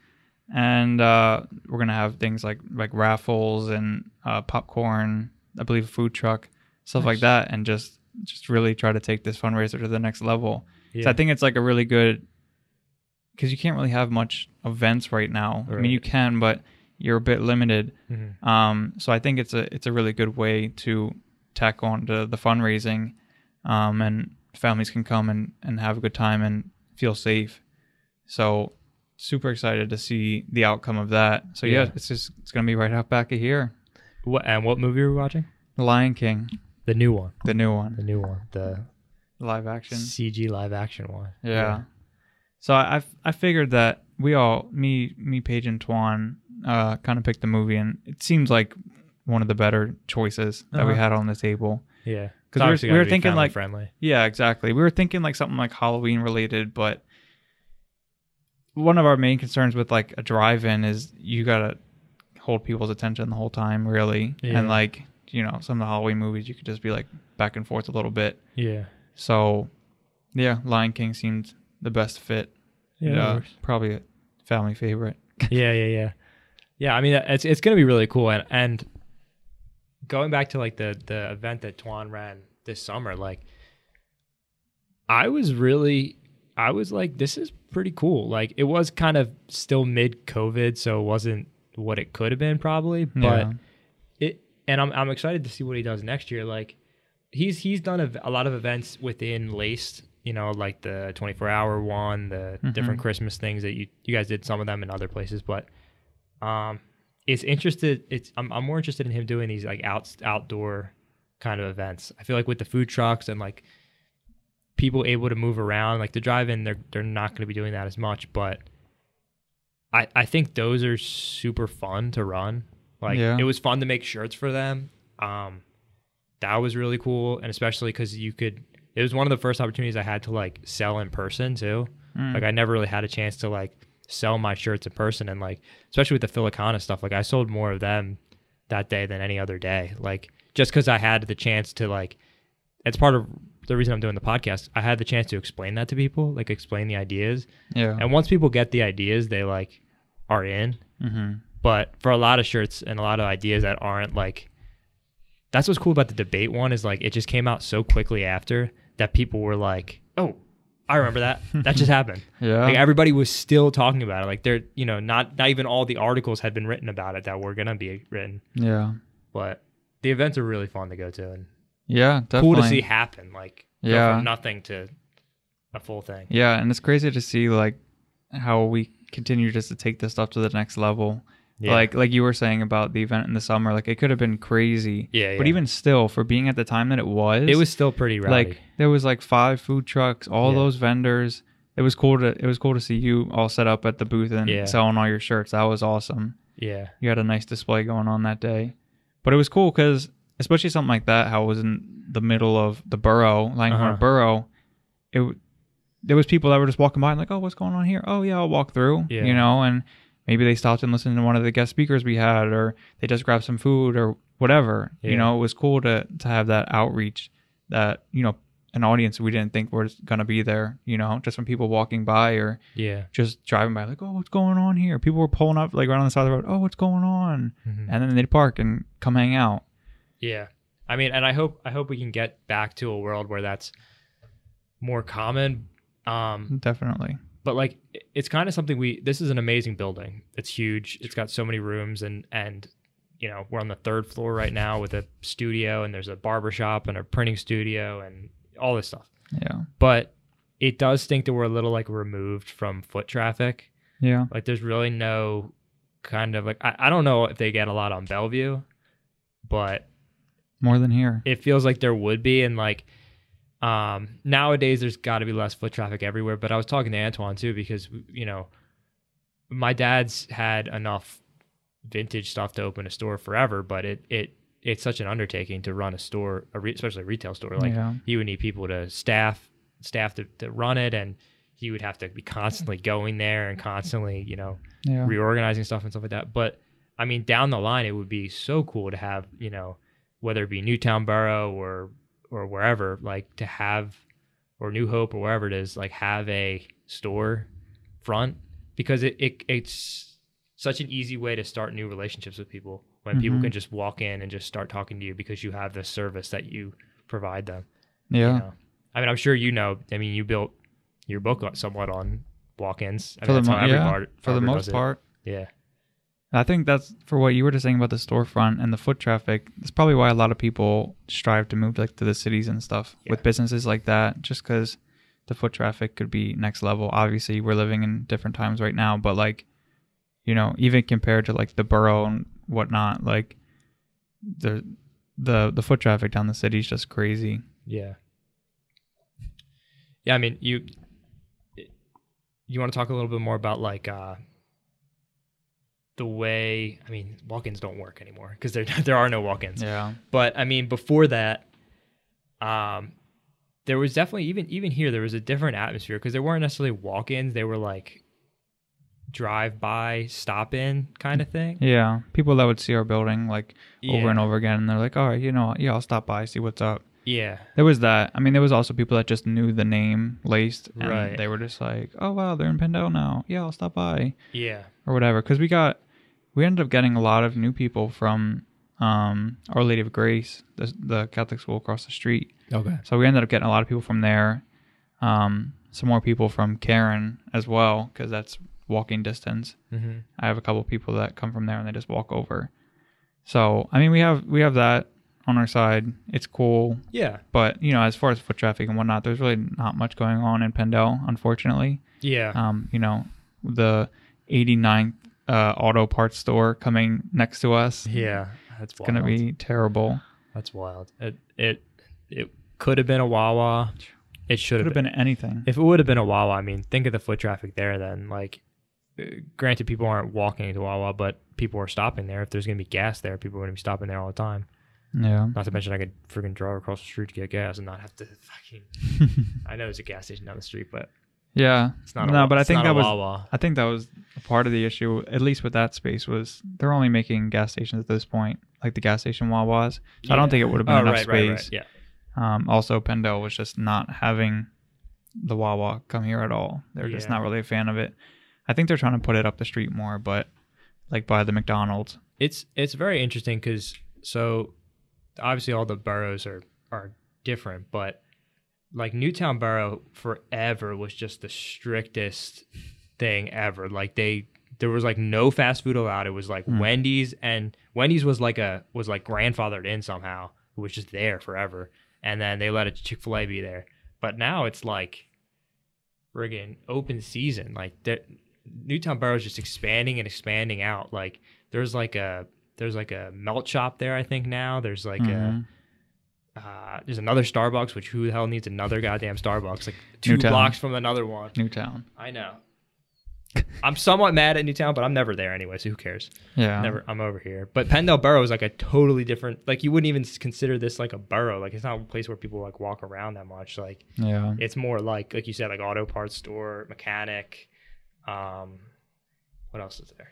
and uh, we're gonna have things like like raffles and uh, popcorn i believe a food truck stuff like that and just just really try to take this fundraiser to the next level Yeah. so i think it's like a really good because you can't really have much events right now i mean you can but you're a bit limited Mhm. um, so I think it's a it's a really good way to tack on to the fundraising, um, and families can come and, and have a good time and feel safe. So super excited to see the outcome of that. So yeah, Yeah. it's just it's gonna be right out back of here. What and what movie were we watching? The Lion King, The new one. the new one. The new one. The live action. CG live action one. Yeah. So I I- I figured that we all me me Paige and Twan uh, kind of picked the movie, and it seems like one of the better choices that we Uh-huh. had on the table. Yeah. 'Cause we were- Obviously we were gotta be thinking, family like- friendly. Yeah, exactly. We were thinking like something like Halloween related, but one of our main concerns with like a drive-in is you gotta hold people's attention the whole time, really. Yeah. And like you know, some of the Halloween movies, you could just be like back and forth a little bit. Yeah. So, yeah, Lion King seemed the best fit. Yeah. that Uh, works. probably family favorite. *laughs* yeah, yeah, yeah. Yeah, I mean it's it's gonna be really cool and and going back to like the the event that Twan ran this summer, like I was really I was like, this is pretty cool. Like it was kind of still mid COVID, so it wasn't what it could have been probably. But Yeah. it and I'm I'm excited to see what he does next year. Like he's he's done a, a lot of events within Laced, you know, like the 24 hour one, the Mhm. different Christmas things that you you guys did some of them in other places, but um it's interested it's I'm I'm more interested in him doing these like out outdoor kind of events. I feel like with the food trucks and like people able to move around, like the drive-in they're they're not going to be doing that as much, but I I think those are super fun to run. Like Yeah. it was fun to make shirts for them. Um that was really cool and especially cuz you could it was one of the first opportunities I had to like sell in person too. Mm. Like I never really had a chance to like sell my shirts in person and like especially with the Philicana stuff, like I sold more of them that day than any other day. Like just because I had the chance to like it's part of the reason I'm doing the podcast. I had the chance to explain that to people, like explain the ideas. yeah. And once people get the ideas, they like are in. mm-hmm. But for a lot of shirts and a lot of ideas that aren't like that's what's cool about the debate one is like it just came out so quickly after that people were like, "Oh, I remember that. *laughs* That just happened." Yeah. Like everybody was still talking about it. Like they're, you know, not not even all the articles had been written about it that were gonna be written. yeah. But the events are really fun to go to and Yeah. Definitely. cool to see happen. Like go Yeah. from nothing to a full thing. Yeah, and it's crazy to see like how we continue just to take this stuff to the next level. Yeah. Like like you were saying about the event in the summer, like it could have been crazy. Yeah, But even still, for being at the time that it was, it was still pretty rowdy. like there was like five food trucks, all Yeah. those vendors. It was cool to it was cool to see you all set up at the booth and Yeah. selling all your shirts. That was awesome. yeah. You had a nice display going on that day. But it was cool because especially something like that, how it was in the middle of the borough, Langhorne Uh-huh. Borough. It there was people that were just walking by and like, oh, what's going on here? Oh yeah, I'll walk through. Yeah. You know, and maybe they stopped and listened to one of the guest speakers we had, or they just grabbed some food or whatever. Yeah. You know, it was cool to to have that outreach that you know an audience we didn't think was gonna be there. You know, just from people walking by or Yeah. just driving by, like, oh, what's going on here? People were pulling up like right on the side of the road. Oh, what's going on? Mhm. and then they'd park and come hang out. Yeah. I mean, and I hope I hope we can get back to a world where that's more common. Um, Definitely. But like it's kind of something we this is an amazing building. It's huge. It's got so many rooms and and you know, we're on the third floor right now with a studio and there's a barber shop and a printing studio and all this stuff. Yeah. But it does think that we're a little like removed from foot traffic. Yeah. Like there's really no kind of like I, I don't know if they get a lot on Bellevue, but More than here. it feels like there would be and like Um, nowadays, there's got to be less foot traffic everywhere. But I was talking to Antoine too because you know, my dad's had enough vintage stuff to open a store forever, but it it it's such an undertaking to run a store, a re- especially a retail store. Like yeah. he would need people to staff staff to, to run it, and he would have to be constantly going there and constantly, you know, Yeah. reorganizing stuff and stuff like that. But I mean, down the line, it would be so cool to have, you know, whether it be Newtown Borough or or wherever, like to have or New Hope or wherever it is, like have a store front because it, it it's such an easy way to start new relationships with people when people Mhm. can just walk in and just start talking to you because you have the service that you provide them. you Yeah. know? I mean, I'm sure you know. I mean, you built your book somewhat on walk-ins. I For mean, the that's how mo- every yeah, bar- For the most it. part. yeah. I think that's for what you were just saying about the storefront and the foot traffic. That's probably why a lot of people strive to move like to the cities and stuff Yeah. with businesses like that, just because the foot traffic could be next level. Obviously, we're living in different times right now, but like, you know, even compared to like the borough and whatnot, like the the the foot traffic down the city is just crazy. Yeah. Yeah, I mean, you you want to talk a little bit more about like uh the way, I mean, walk-ins don't work anymore because there *laughs* there are no walk-ins. Yeah, But I mean, before that um there was definitely even even here there was a different atmosphere because there weren't necessarily walk-ins, they were like drive-by, stop-in kind of thing. yeah. People that would see our building like over Yeah. and over again, and they're like, "Oh, you know, yeah, I'll stop by, see what's up." Yeah. There was that. I mean, there was also people that just knew the name laced, and Right. they were just like, "Oh wow, they're in Penndel now. Yeah, I'll stop by Yeah. or whatever." Because we got, we ended up getting a lot of new people from um, Our Lady of Grace, the, the Catholic school across the street. Okay. So we ended up getting a lot of people from there. Um, some more people from Karen as well, because that's walking distance. Mm-hmm. I have a couple people that come from there and they just walk over. So I mean, we have we have that on our side. It's cool. Yeah. But you know, as far as foot traffic and whatnot, there's really not much going on in Penndel, unfortunately. Yeah. Um, you know, the 89th uh, auto parts store coming next to us. yeah. That's It's gonna be terrible. That's wild. It it it could have been a Wawa. It should have been. been anything. If it would have been a Wawa, I mean, think of the foot traffic there. Then, like, uh, granted, people aren't walking to Wawa, but people are stopping there. If there's gonna be gas there, people are gonna be stopping there all the time. Yeah. Not to mention, I could freaking drive across the street to get gas and not have to fucking. *laughs* I know there's a gas station down the street, but yeah. it's not. A, no, Wa- but I think that was Wawa. I think that was a part of the issue, at least with that space, was they're only making gas stations at this point, like the gas station Wawas. So I don't think it would have been Oh, enough right, right, space. right. Yeah. Um, also, Penndel was just not having the Wawa come here at all. They're just not really a fan of it. I think they're trying to put it up the street more, but like by the McDonald's. it's it's very interesting because so obviously all the boroughs are are different, but like Newtown Borough forever was just the strictest thing ever. Like they there was like no fast food allowed. It was like Hmm. Wendy's and Wendy's was like a was like grandfathered in somehow. It was just there forever. And then they let a Chick fil A be there. But now it's like friggin' open season. Like that Newtown Borough is just expanding and expanding out. Like there's like a there's like a melt shop there. I think now there's like Mhm. a uh, there's another Starbucks. Which who the hell needs another goddamn Starbucks? Like two Newtown. blocks from another one. Newtown. I know. I'm somewhat mad at Newtown, but I'm never there anyway, so who cares? Yeah. Never. I'm over here. But Penndel Borough is like a totally different. Like you wouldn't even consider this like a borough. Like it's not a place where people like walk around that much. Like Yeah. it's more like like you said, like auto parts store, mechanic. Um, what else is there?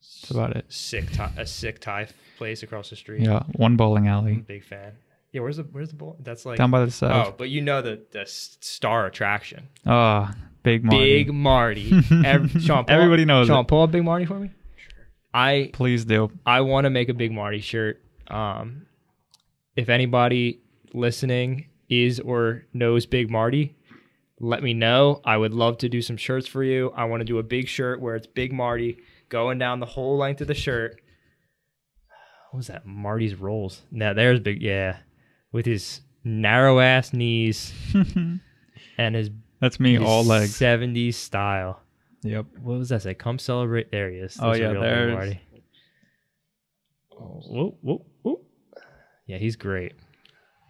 That's about it. Sick, ti- a sick tie place across the street. Yeah. One bowling I'm a alley big fan. Yeah, where's the where's the bowl? That's like down by the side. oh, but you know the the star attraction, Oh, big Marty. Big Marty. *laughs* Ev- Sean, pull Everybody up, knows Sean, it. pull up Big Marty for me. Sure. I Please do. I want to make a Big Marty shirt. Um, if anybody listening is or knows Big Marty, let me know. I would love to do some shirts for you. I want to do a big shirt where it's Big Marty going down the whole length of the shirt. What was that? Marty's rolls. Now there's big, yeah, with his narrow ass knees *laughs* and his, That's me, his all legs. 70s style. Yep. What was that say? Come celebrate. There he is. Oh, yeah, there's- Marty. Oh, whoa, whoa, whoa. Yeah, he's great.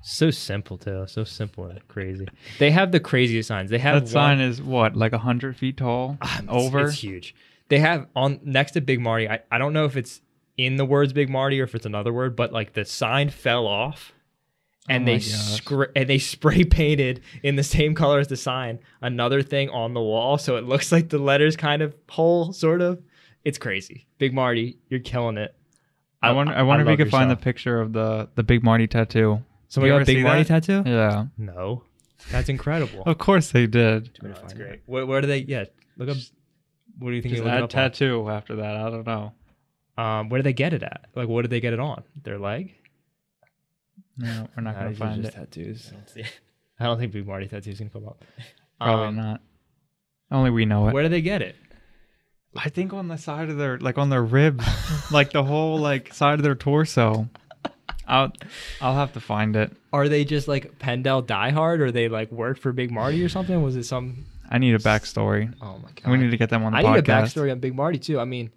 So simple too. So simple and crazy. *laughs* They have the craziest signs. They have That sign is what, like a hundred feet tall? Ah, it's- over? It's huge. They have on next to Big Marty. I, I don't know if it's in the words Big Marty or if it's another word, but like the sign fell off, oh and Oh they my scra- and they *laughs* spray painted in the same color as the sign another thing on the wall, so it looks like the letters kind of whole sort of. It's crazy. Big Marty, you're killing it. I wonder. I wonder if you love could find the picture of the the Big Marty tattoo. Somebody You got a Big Marty that? tattoo? Yeah, No, that's incredible. *laughs* of course they did. Oh, that's great. Where, where do they? Yeah, look up. What do you think? Just you look it add up on? tattoo after that. I don't know. Um, where did they get it at? Like, what did they get it on? Their leg? No, we're not Nah, gonna these are find just it. tattoos. I don't *laughs* think Big Marty tattoo's gonna come up. *laughs* Probably Um, not. Only we know it. Where do they get it? I think on the side of their, like on their ribs, *laughs* like the whole like side of their torso. I'll, I'll have to find it. Are they just like Penndel diehard, or they like work for Big Marty or something? Was it some? I need a backstory. Oh my god! We need to get them on the I podcast. need a backstory on Big Marty too. I mean,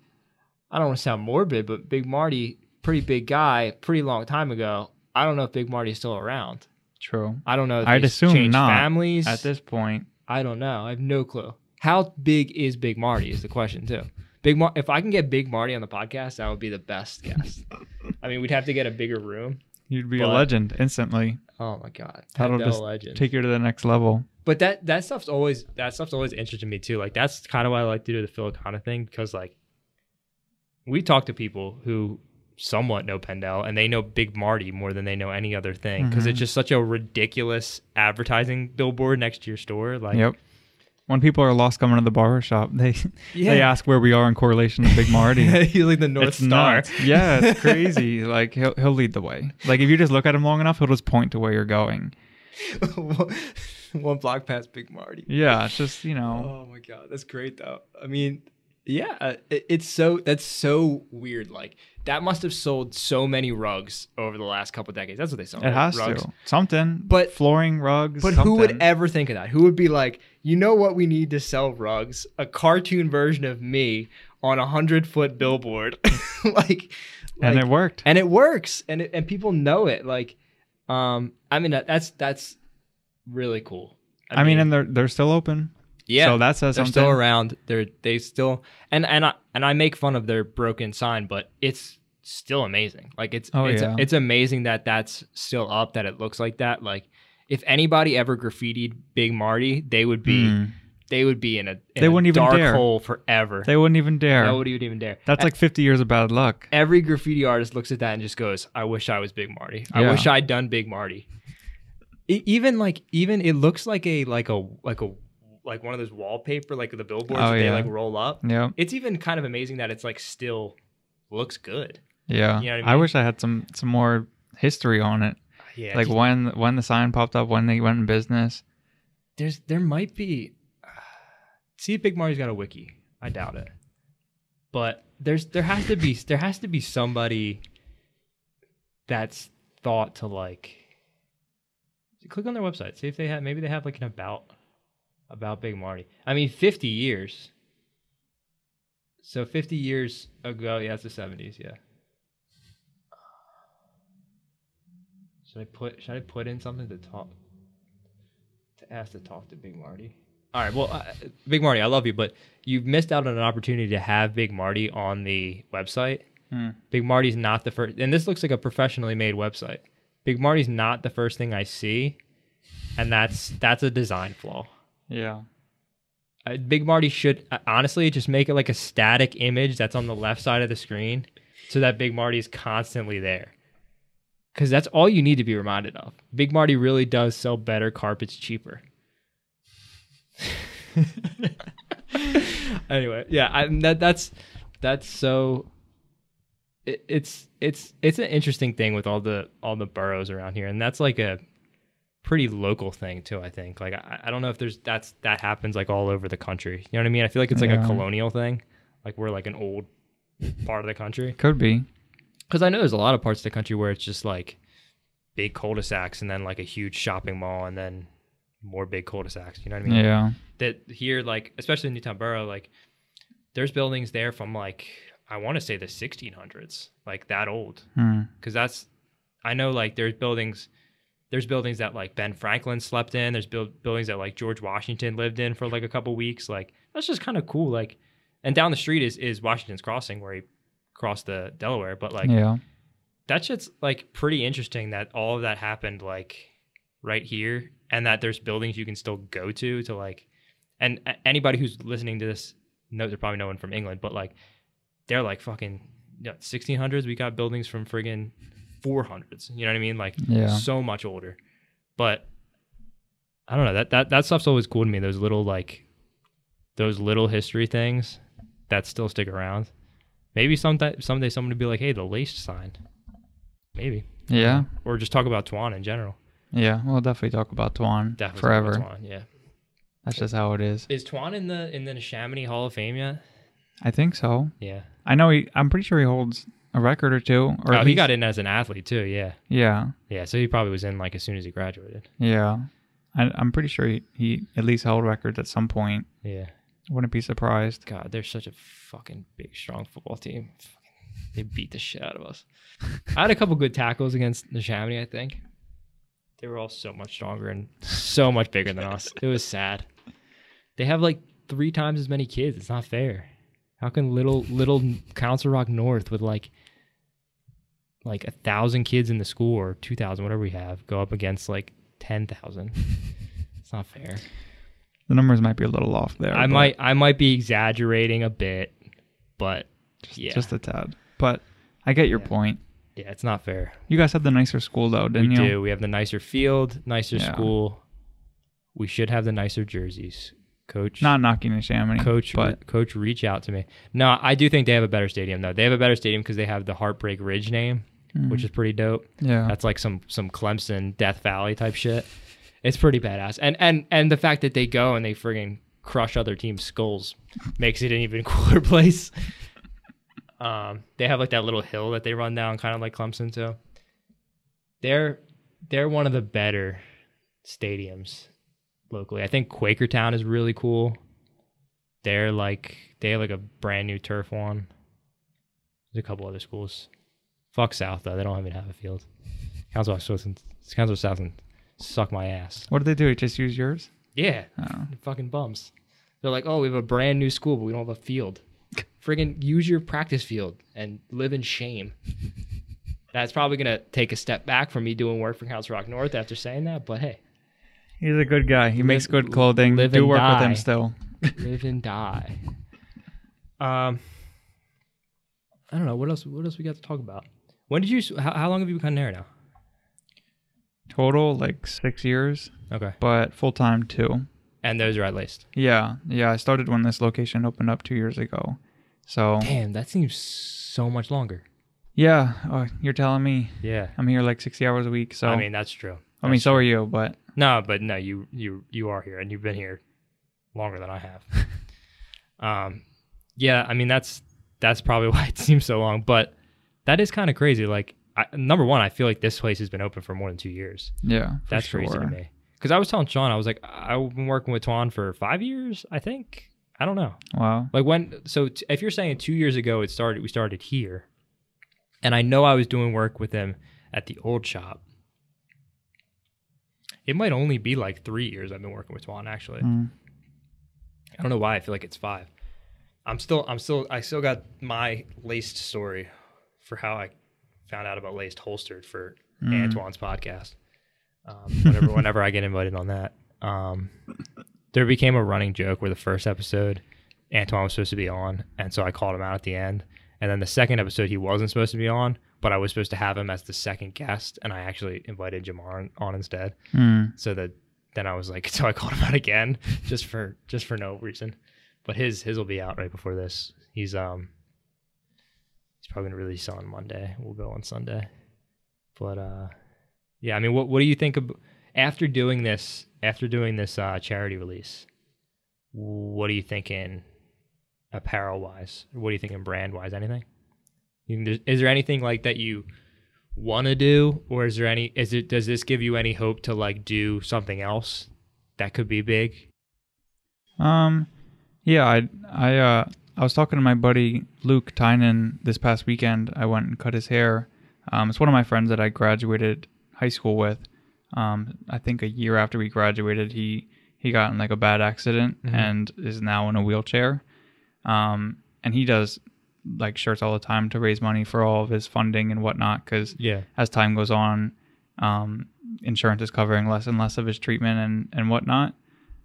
I don't want to sound morbid, but Big Marty, pretty big guy, pretty long time ago. I don't know if Big Marty's still around. True. I don't know. If I'd assume not Families At this point, I don't know. I have no clue. How big is Big Marty is the question too. Big Mar- if I can get Big Marty on the podcast, that would be the best guest. I mean, we'd have to get a bigger room. you'd be But- a legend instantly. Oh my god, That'll just legend. Take you to the next level. But that that stuff's always that stuff's always interested me too. Like that's kind of why I like to do the Philicana thing because like we talk to people who somewhat know Penndel and they know Big Marty more than they know any other thing because it's Mhm. just such a ridiculous advertising billboard next to your store. Like, yep. When people are lost coming to the barber shop, they yeah, they ask where we are in correlation to Big Marty. *laughs* he's like the North it's Star. nuts. Yeah, it's *laughs* crazy. like he'll he'll lead the way. Like if you just look at him long enough, he'll just point to where you're going. *laughs* One block past Big Marty. Yeah, it's just you know. Oh my god, that's great though. I mean, yeah, uh, it, it's so that's so weird. Like that must have sold so many rugs over the last couple decades. That's what they sold. It right? has rugs. to something, But- flooring, rugs. But who would ever think of that? Who would be like, you know what we need to sell rugs? A cartoon version of me on a hundred foot billboard, *laughs* like, and it worked. and it works, and it, and people know it. Like, um, I mean that, that's that's really cool. I, mean, and they're they're still open. yeah, So that says they're something. still around. They're they still and and I and I make fun of their broken sign, but it's still amazing. Like it's Oh, it's yeah. it's amazing that that's still up. That it looks like that. Like if anybody ever graffitied Big Marty, they would be Hmm. They would be in a in They wouldn't even dark dare. hole forever. They wouldn't even dare. Nobody would even dare. That's like 50 years of bad luck. every graffiti artist looks at that and just goes, "I wish I was Big Marty. I Yeah. wish I'd done Big Marty." E- even like even it looks like a like a like a like one of those wallpaper like the billboards Oh, that they like roll up. Yeah, It's even kind of amazing that it's like still looks good. yeah. You know what I I, mean? wish I had some some more history on it. Yeah, like just- when when the sign popped up, when they went in business. there's there might be. See if Big Marty's got a wiki. I doubt it, but there's there has to be there has to be somebody that's thought to like click on their website see if they have maybe they have like an about about Big Marty. I mean, 50 years. So 50 years ago, yeah, it's the 70s, yeah. Should I put should I put in something to talk to ask to talk to Big Marty? All right, well, uh, Big Marty, I love you, but you've missed out on an opportunity to have Big Marty on the website. Hmm. Big Marty's not the first, and this looks like a professionally made website. Big Marty's not the first thing I see, and that's that's a design flaw. Yeah. Uh, Big Marty should uh, honestly just make it like a static image that's on the left side of the screen, so that Big Marty is constantly there. Because that's all you need to be reminded of. Big Marty really does sell better carpets cheaper. *laughs* anyway, yeah, I, that that's that's so. It, it's it's it's an interesting thing with all the all the boroughs around here, and that's like a pretty local thing too. I think. Like I, I don't know if there's that's that happens like all over the country. You know what I mean? I feel like it's like Yeah. a colonial thing. Like we're like an old part of the country. Could be. Because I know there's a lot of parts of the country where it's just like big cul-de-sacs and then like a huge shopping mall and then more big cul-de-sacs. You know what I mean? Yeah. That here, like especially in Newtown Borough, like there's buildings there from like I want to say the 1600s, like that old Hmm. because that's I know like there's buildings there's buildings that like Ben Franklin slept in. There's build, buildings that like George Washington lived in for like a couple weeks. Like that's just kind of cool. Like, and down the street is is Washington's Crossing where he crossed the Delaware. But like yeah. that shit's like pretty interesting that all of that happened like right here, and that there's buildings you can still go to to like, and anybody who's listening to this knows they're probably no one from England, but like they're like fucking you know, 1600s. We got buildings from friggin' 400s. You know what I mean? Like Yeah. so much older. But I don't know that that that stuff's always cool to me. Those little like those little history things that still stick around. Maybe someday someday someone would be like, "Hey, the lace sign." Maybe. Yeah. Or just talk about Twan in general. Yeah. We'll definitely talk about Twan Definitely forever. Twan, yeah. That's just how it is. Is Twan in the in the Neshaminy Hall of Fame yet? I think so. Yeah. I know he. I'm pretty sure he holds a record or two. Or Oh, he least- got in as an athlete too. Yeah. Yeah. Yeah. So he probably was in like as soon as he graduated. Yeah. I, I'm pretty sure he, he at least held records at some point. Yeah. Wouldn't be surprised. God, they're such a fucking big, strong football team. They beat the shit out of us. *laughs* I had a couple good tackles against the Neshaminy, I think. They were all so much stronger and so much bigger than us. It was sad. They have like three times as many kids. It's not fair. How can little little Council Rock North with like like a thousand kids in the school or two thousand, whatever we have, go up against like ten thousand? It's not fair. The numbers might be a little off there. I might I might be exaggerating a bit, but just, yeah. just a tad. But I get your Yeah. point. Yeah, it's not fair. You guys had the nicer school though, didn't we you? do. We have the nicer field, nicer Yeah. school. We should have the nicer jerseys. Coach Not knocking the Neshaminy, coach but coach reach out to me. No, I do think they have a better stadium though. They have a better stadium because they have the Heartbreak Ridge name, which mm, is pretty dope. yeah, That's like some some Clemson Death Valley type shit. It's pretty badass. And and and the fact that they go and they friggin' crush other teams' skulls makes it an even *laughs* cooler place. Um, they have like that little hill that they run down, kind of like Clemson. So they're they're one of the better stadiums locally. I think Quakertown is really cool. They're like they have like a brand new turf one. There's a couple other schools. Fuck South though; they don't even have a field. Council Rock South and Council Rock South and suck my ass. what do they do? Just use yours? Yeah, Oh. fucking bums. They're like, oh, we have a brand new school, but we don't have a field. Friggin' use your practice field and live in shame. *laughs* That's probably gonna take a step back from me doing work for Council Rock North after saying that, but hey, He's a good guy. He makes good clothing. live Do and work with him still. *laughs* live and die. Um, I don't know what else. What else we got to talk about? When did you? How, how long have you been cutting hair now? Total like six years, Okay, but full time two. and those are at least. Yeah, yeah. I started when this location opened up two years ago. So Damn, that seems so much longer. yeah, uh, you're telling me Yeah, I'm here like sixty hours a week. So I mean that's true. I mean, That's so are you, but No, but no, you you you are here, and you've been here longer than I have. *laughs* um, yeah, I mean that's that's probably *laughs* why it seems so long, but that is kind of crazy. Like, I, number one, I feel like this place has been open for more than two years. yeah, for That's crazy to me. Because I was telling Sean, I was like, I've been working with Twan for five years, I think. I don't know. Wow. Like when, so t- if you're saying two years ago it started, we started here, and I know I was doing work with him at the old shop. It might only be like three years I've been working with Twan. Actually, Mm. I don't know why I feel like it's five. I'm still, I'm still, I still got my laced story for how I found out about laced holstered for Mm. Antoine's podcast. Um, whenever, whenever I get invited on that, um, there became a running joke where the first episode Antoine was supposed to be on, and so I called him out at the end. And then the second episode he wasn't supposed to be on, but I was supposed to have him as the second guest, and I actually invited Jamar on, instead. Mm. So that then I was like, *laughs* so I called him out again *laughs* just for just for no reason. But his his will be out right before this. He's um he's probably gonna release on Monday. We'll go on Sunday. But uh yeah, I mean what what do you think of after doing this after doing this uh charity release? What are you thinking apparel wise? What are you thinking brand wise? Anything? Is there anything like that you want to do or is there any is it does this give you any hope to like do something else that could be big Um, yeah, I I uh I was talking to my buddy Luke Tynan this past weekend. I went and cut his hair. Um, it's one of my friends that I graduated high school with. Um, I think a year after we graduated, he he got in like a bad accident Mhm. and is now in a wheelchair. Um, and he does like shirts all the time to raise money for all of his funding and whatnot. Because Yeah. as time goes on, um, insurance is covering less and less of his treatment and and whatnot.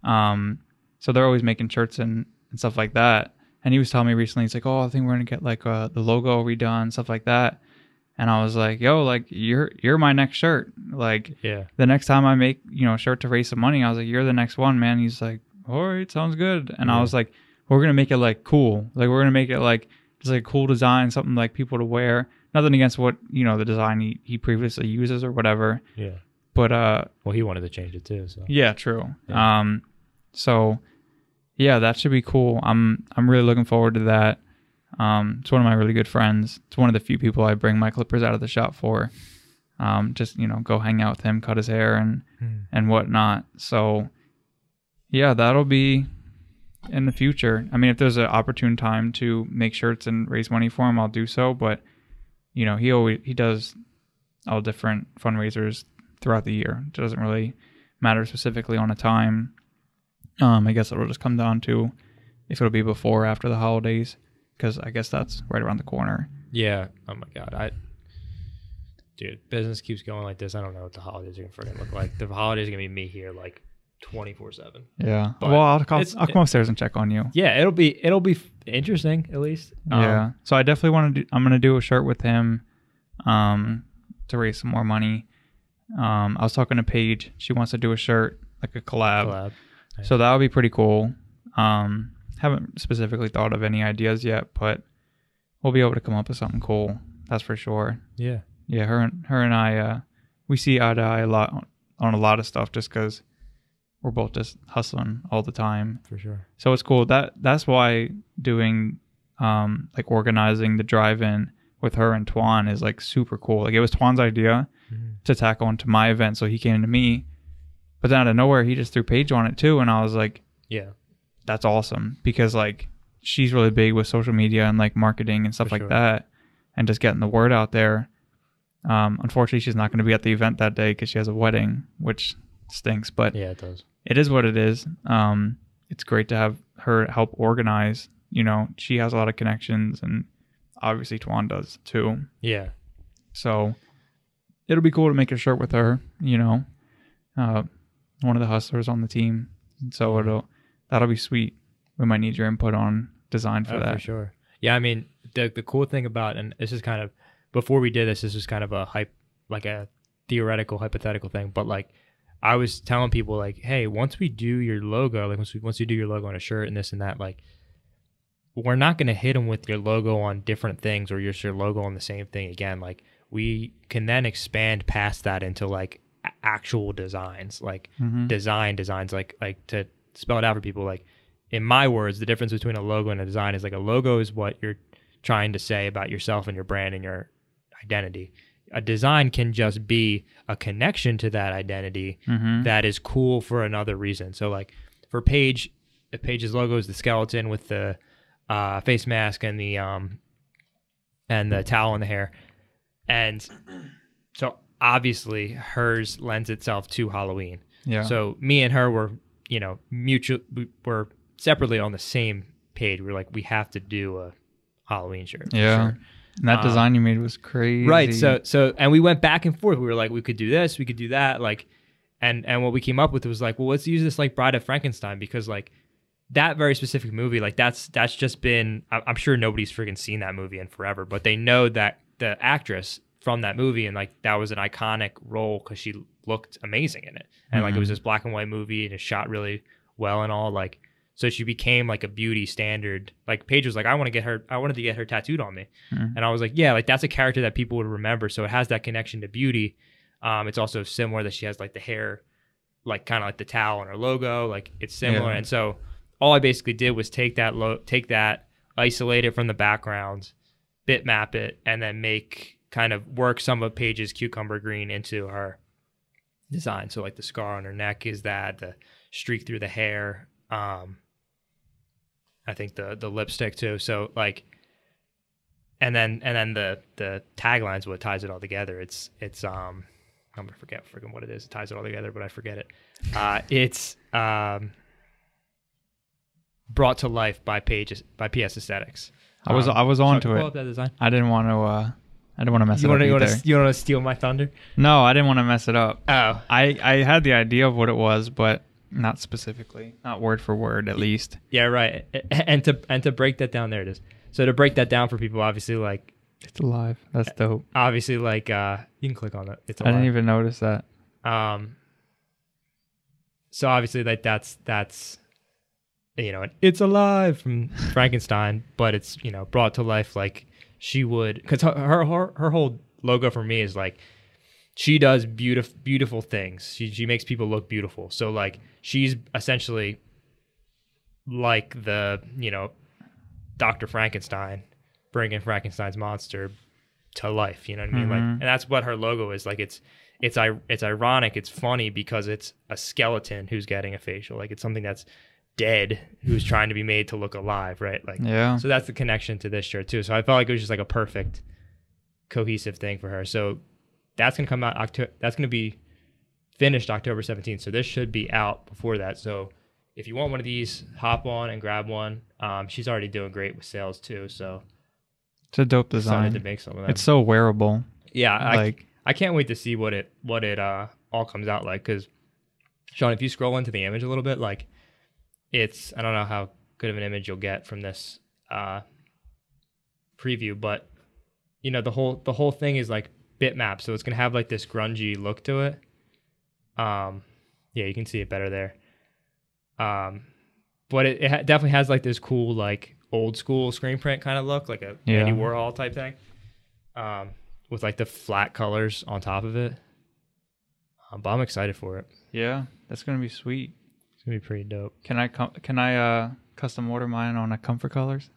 Um, so they're always making shirts and, and stuff like that. And he was telling me recently, he's like, "Oh, I think we're gonna get like uh, the logo redone, stuff like that." And I was like, "Yo, like you're you're my next shirt. Like Yeah. the next time I make you know a shirt to raise some money, I was like, you're the next one, man." He's like, "All right, sounds good." And I was like, "We're gonna make it like cool. Like we're gonna make it like just like a cool design, something like people to wear. Nothing against what you know the design he, he previously uses or whatever, Yeah. but uh, Well, he wanted to change it too. So. yeah, true. Yeah. Um, so yeah, that should be cool. I'm I'm really looking forward to that. Um, it's one of my really good friends. It's one of the few people I bring my clippers out of the shop for. Um, just you know, go hang out with him, cut his hair, and Hmm. and whatnot. So yeah, that'll be in the future. I mean, if there's an opportune time to make shirts and raise money for him, I'll do so. But you know, he always he does all different fundraisers throughout the year. It doesn't really matter specifically on a time. Um, I guess it'll just come down to if it'll be before or after the holidays, because I guess that's right around the corner. Yeah. Oh my god. I. Dude, business keeps going like this. I don't know what the holidays are gonna freaking look like. The holidays are gonna be me here like twenty four seven. Yeah. But well, I'll, I'll, I'll come upstairs and check on you. Yeah, it'll be it'll be interesting at least. Um, yeah. So I definitely want to do. I'm gonna do a shirt with him, um, to raise some more money. Um, I was talking to Paige. She wants to do a shirt like a collab. collab. So that would be pretty cool. Um, haven't specifically thought of any ideas yet, but we'll be able to come up with something cool. That's for sure. Yeah. Yeah, her and her and I, uh, we see eye to eye a lot on, on a lot of stuff just because we're both just hustling all the time. For sure. So it's cool. That that's why doing um like organizing the drive-in with her and Twan is like super cool. Like it was Twan's idea to tackle into my event, so he came to me. But then out of nowhere, he just threw Paige on it too, and I was like, Yeah. "That's awesome!" Because like she's really big with social media and like marketing and stuff For like sure. that, and just getting the word out there. Um, unfortunately, she's not going to be at the event that day because she has a wedding, which stinks. But Yeah, it does. it is what it is. Um, it's great to have her help organize. You know, she has a lot of connections, and obviously Twan does too. Yeah. So it'll be cool to make a shirt with her. You know, uh, one of the hustlers on the team. So it'll that'll be sweet. We might need your input on design for Oh, that. For sure. Yeah, I mean, the the cool thing about and this is kind of before we did this, this was kind of a hype, like a theoretical, hypothetical thing. But like, I was telling people like, hey, once we do your logo, like once we once you do your logo on a shirt and this and that, like, we're not gonna hit them with your logo on different things or just your logo on the same thing again. Like, we can then expand past that into like actual designs, like Mhm. design designs like like to spell it out for people like in my words the difference between a logo and a design is like a logo is what you're trying to say about yourself and your brand and your identity a design can just be a connection to that identity Mhm. that is cool for another reason so like for Paige Paige's logo is the skeleton with the uh, face mask and the um and the towel in the hair and so obviously hers lends itself to halloween Yeah. so me and her were, you know, mutual. We were separately on the same page. We are like, we have to do a Halloween shirt. yeah. sure. And that Um, design you made was crazy. Right. So so and we went back and forth. We were like, we could do this, we could do that. Like, and and what we came up with was like, well, let's use this like Bride of Frankenstein because like that very specific movie, like that's that's just been. I'm sure nobody's freaking seen that movie in forever, but they know that the actress from that movie and like that was an iconic role because she looked amazing in it, and like it was Mhm. this black and white movie and it shot really well and all like. So she became like a beauty standard. Like Paige was like, I want to get her. I wanted to get her tattooed on me. Mhm. And I was like, yeah, like that's a character that people would remember. So it has that connection to beauty. Um, it's also similar that she has like the hair, like kind of like the towel on her logo. Like it's similar. Yeah. And so all I basically did was take that lo- take that, isolate it from the background, bitmap it, and then make kind of work some of Paige's cucumber green into her design. So like the scar on her neck is that the streak through the hair. Um, I think the the lipstick too. So like and then and then the the tagline's what ties it all together. It's it's um I'm gonna forget freaking what it is. It ties it all together, but I forget it. Uh, it's um, brought to life by pages by PS Aesthetics. I was Um, I was on to it. that design. I didn't want to. uh I didn't want to mess You it want up to either. you want to steal my thunder? No, I didn't want to mess it up. Oh, I I had the idea of what it was, but not specifically, not word for word, at least. yeah, right. And to and to break that down, there it is. So to break that down for people, obviously, like It's alive. That's dope. obviously, like uh, you can click on it. It's I didn't even notice that. Um, so obviously, like that's that's you know, it's alive from Frankenstein, but it's you know brought to life like she would because her, her her whole logo for me is like she does beautiful beautiful things. She she makes people look beautiful. So like she's essentially like the you know Doctor Frankenstein bringing Frankenstein's monster to life. You know what I mean? Like, Mhm. and that's what her logo is. Like, it's it's i it's ironic. It's funny because it's a skeleton who's getting a facial. Like, it's something that's dead who's trying to be made to look alive, right? Like, Yeah. so that's the connection to this shirt too. So I felt like it was just like a perfect cohesive thing for her. So that's gonna come out October. That's gonna be finished October seventeenth. So this should be out before that. So if you want one of these, hop on and grab one. Um, she's already doing great with sales too. So It's a dope design. to make some of them. It's so wearable. yeah, I, like I can't wait to see what it what it uh all comes out like because Sean, if you scroll into the image a little bit, like it's I don't know how good of an image you'll get from this uh preview, but you know the whole the whole thing is like bitmap, so it's gonna have like this grungy look to it. Um, yeah, you can see it better there. Um, but it, it ha- definitely has like this cool like old school screen print kind of look, like a Yeah. Andy Warhol type thing. Um, with like the flat colors on top of it. Um, but I'm excited for it. yeah, that's gonna be sweet. Gonna be pretty dope. Can I com- can I uh custom order mine on a comfort colors?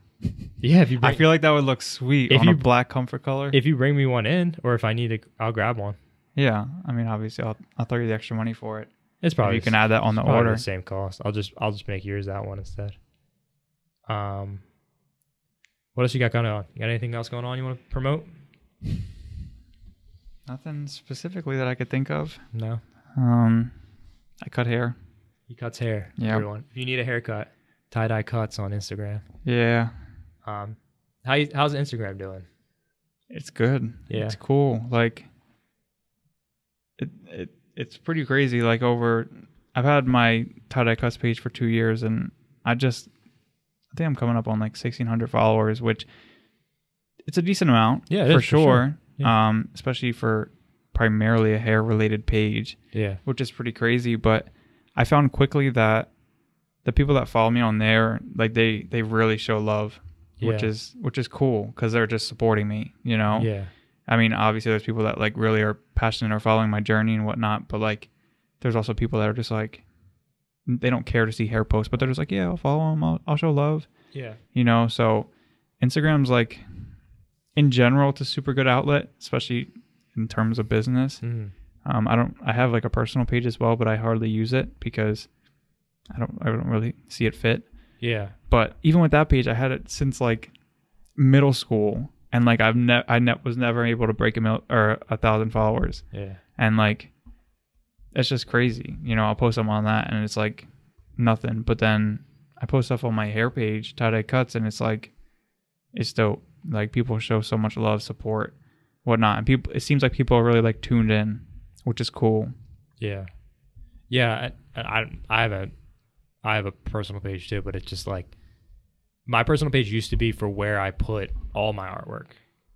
Yeah, if you I feel like that would look sweet If on a you- black comfort color. if you bring me one in, or if I need to, I'll grab one. yeah, I mean obviously I'll I'll throw you the extra money for it. It's If probably you can add that on the order. the same cost. I'll just I'll just make yours that one instead. Um, what else you got going on? You got anything else going on you want to promote? Nothing specifically that I could think of. No. Um, I cut hair. He cuts hair. Yeah. Everyone, if you need a haircut, tie dye cuts on Instagram. Yeah, Um, how you, how's Instagram doing? it's good. Yeah. it's cool. Like, it it it's pretty crazy. Like over, I've had my tie dye cuts page for two years, and I just, I think I'm coming up on like 1,600 followers, which it's a decent amount. Yeah, for is, for sure. sure. Yeah. Um, especially for primarily a hair related page. Yeah. which is pretty crazy. But I found quickly that the people that follow me on there, like they they really show love, which is which is cool because they're just supporting me. You know, Yeah. I mean, obviously there's people that like really are passionate or following my journey and whatnot, but like there's also people that are just like they don't care to see hair posts, but they're just like, yeah, I'll follow them, I'll, I'll show love, Yeah. you know. So Instagram's like in general, it's a super good outlet, especially in terms of business. Mm. Um, I don't. I have like a personal page as well, but I hardly use it because I don't. I don't really see it fit. Yeah. But even with that page, I had it since like middle school, and like I've ne- I ne- was never able to break a mil- or a thousand followers, Yeah. and like it's just crazy. You know, I'll post something on that, and it's like nothing. But then I post stuff on my hair page, tie dye cuts, and it's like it's dope. Like people show so much love, support, whatnot, and people. It seems like people are really like tuned in, which is cool. Yeah. Yeah. I, I, I have a, I have a personal page too, but it's just like my personal page used to be for where I put all my artwork,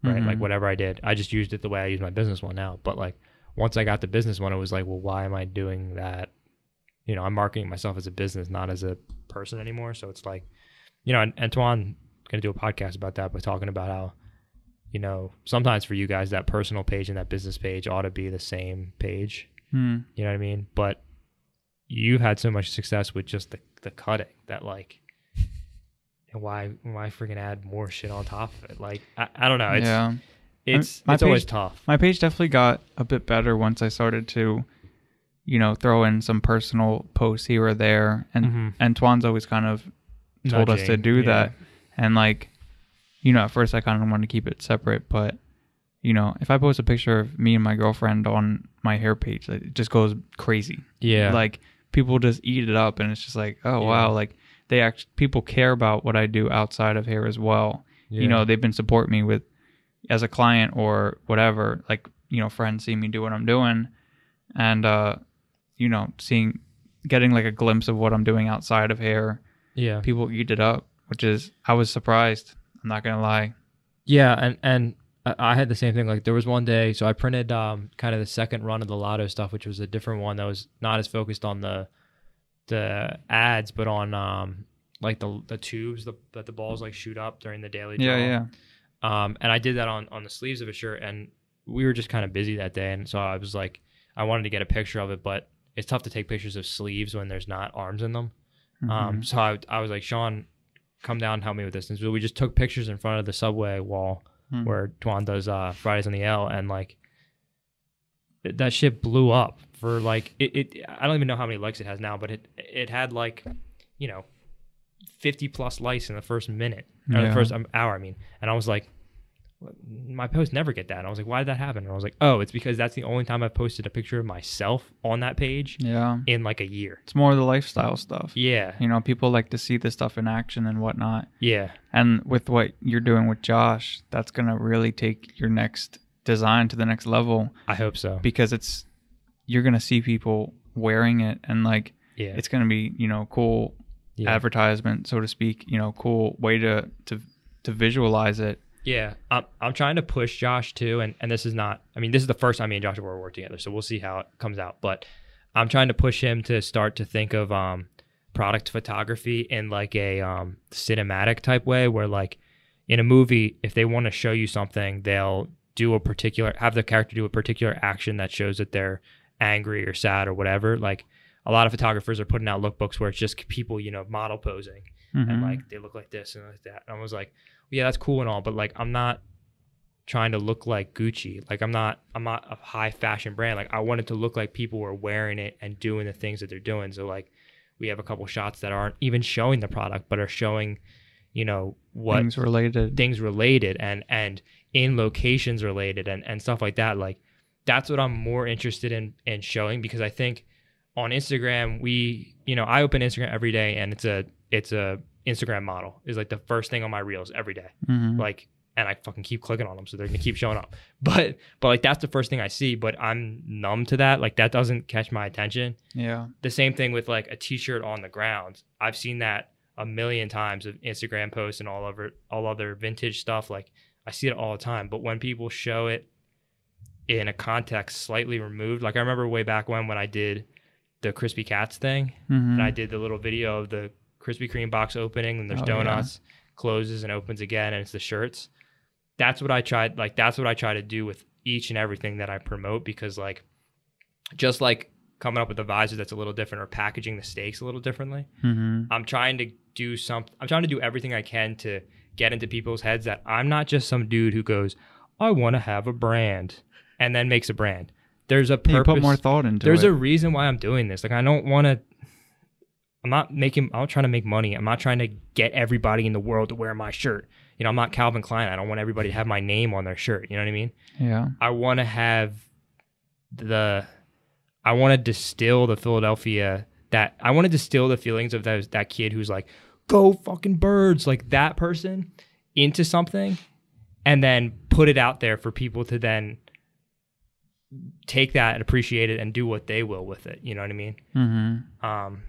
right? Mhm. Like whatever I did, I just used it the way I use my business one now. But like once I got the business one, it was like, well, why am I doing that? You know, I'm marketing myself as a business, not as a person anymore. So it's like, you know, Antoine going to do a podcast about that, but talking about how, you know, sometimes for you guys, that personal page and that business page ought to be the same page. Hmm. You know what I mean? But you've had so much success with just the, the cutting that like why why freaking add more shit on top of it? Like I, I don't know. It's yeah. it's my it's always tough. My page definitely got a bit better once I started to, you know, throw in some personal posts here or there. And Mhm. Antoine's always kind of told us to do yeah. that. And like, you know, at first I kind of wanted to keep it separate, but you know, if I post a picture of me and my girlfriend on my hair page, like, it just goes crazy. Yeah. Like people just eat it up, and it's just like, oh Yeah. wow, like they act. People care about what I do outside of hair as well. You know, they've been support me with as a client or whatever. Like you know, friends see me do what I'm doing, and uh, you know, seeing getting like a glimpse of what I'm doing outside of hair. yeah. People eat it up, which is I was surprised. I'm not gonna lie. Yeah, and and I I had the same thing. Like there was one day, so I printed um kind of the second run of the Lotto stuff, which was a different one that was not as focused on the the ads, but on um like the the tubes the, that the balls like shoot up during the daily draw. Yeah, yeah. Um, and I did that on on the sleeves of a shirt, and we were just kind of busy that day, and so I was like, I wanted to get a picture of it, but it's tough to take pictures of sleeves when there's not arms in them. Mhm. Um, so I, I was like, Sean, come down and help me with this. And so we just took pictures in front of the subway wall Mhm. where Twan does uh, Fridays on the L, and like it- that shit blew up for like it, it. I don't even know how many likes it has now, but it it had like you know fifty plus likes in the first minute or the first um, hour. I mean, and I was like. My posts never get that. And I was like, why did that happen? And I was like, oh, it's because that's the only time I've posted a picture of myself on that page yeah, in like a year. it's more of the lifestyle stuff. Yeah. You know, people like to see this stuff in action and whatnot. Yeah. And with what you're doing with Josh, that's gonna really take your next design to the next level I hope so. because it's you're gonna see people wearing it and like Yeah. it's gonna be you know cool yeah. advertisement so to speak. You know, cool way to to to visualize it. Yeah, I'm, I'm trying to push Josh too, and, and this is not. I mean, this is the first time me and Josh have ever worked together, so we'll see how it comes out. But I'm trying to push him to start to think of um, product photography in like a um, cinematic type way, where like in a movie, if they want to show you something, they'll do a particular have the character do a particular action that shows that they're angry or sad or whatever. Like a lot of photographers are putting out lookbooks where it's just people, you know, model posing and Mhm. like they look like this and like that. And I was like, yeah, that's cool and all, but like I'm not trying to look like Gucci. Like I'm not I'm not a high fashion brand. Like I wanted to look like people were wearing it and doing the things that they're doing. So like we have a couple shots that aren't even showing the product but are showing, you know, what things related. things related and and in locations related and and stuff like that like that's what i'm more interested in in showing because i think on instagram we you know i open instagram every day and it's a it's a instagram model is like the first thing on my reels every day Mhm. like and i fucking keep clicking on them so they're gonna keep showing up *laughs* but but like that's the first thing i see but i'm numb to that like that doesn't catch my attention yeah. the same thing with like a t-shirt on the ground. I've seen that a million times of Instagram posts and all over all other vintage stuff. Like I see it all the time. But when people show it in a context slightly removed, like I remember way back when when I did the crispy cats thing Mhm. and I did the little video of the Krispy Kreme box opening and there's Oh, yeah. donuts, closes and opens again and it's the shirts. That's what I tried like that's what I try to do with each and everything that I promote because like just like coming up with a visor that's a little different or packaging the steaks a little differently. Mhm. I'm trying to do some I'm trying to do everything I can to get into people's heads that I'm not just some dude who goes, I want to have a brand and then makes a brand. There's a You purpose. put more thought into There's it. a reason why I'm doing this. Like I don't want to I'm not making I'm not trying to make money. I'm not trying to get everybody in the world to wear my shirt. You know, I'm not Calvin Klein. I don't want everybody to have my name on their shirt, you know what I mean? yeah. I want to have the I want to distill the Philadelphia that I want to distill the feelings of those that kid who's like go fucking birds like that person into something and then put it out there for people to then take that and appreciate it and do what they will with it, you know what I mean? Mm-hmm. Um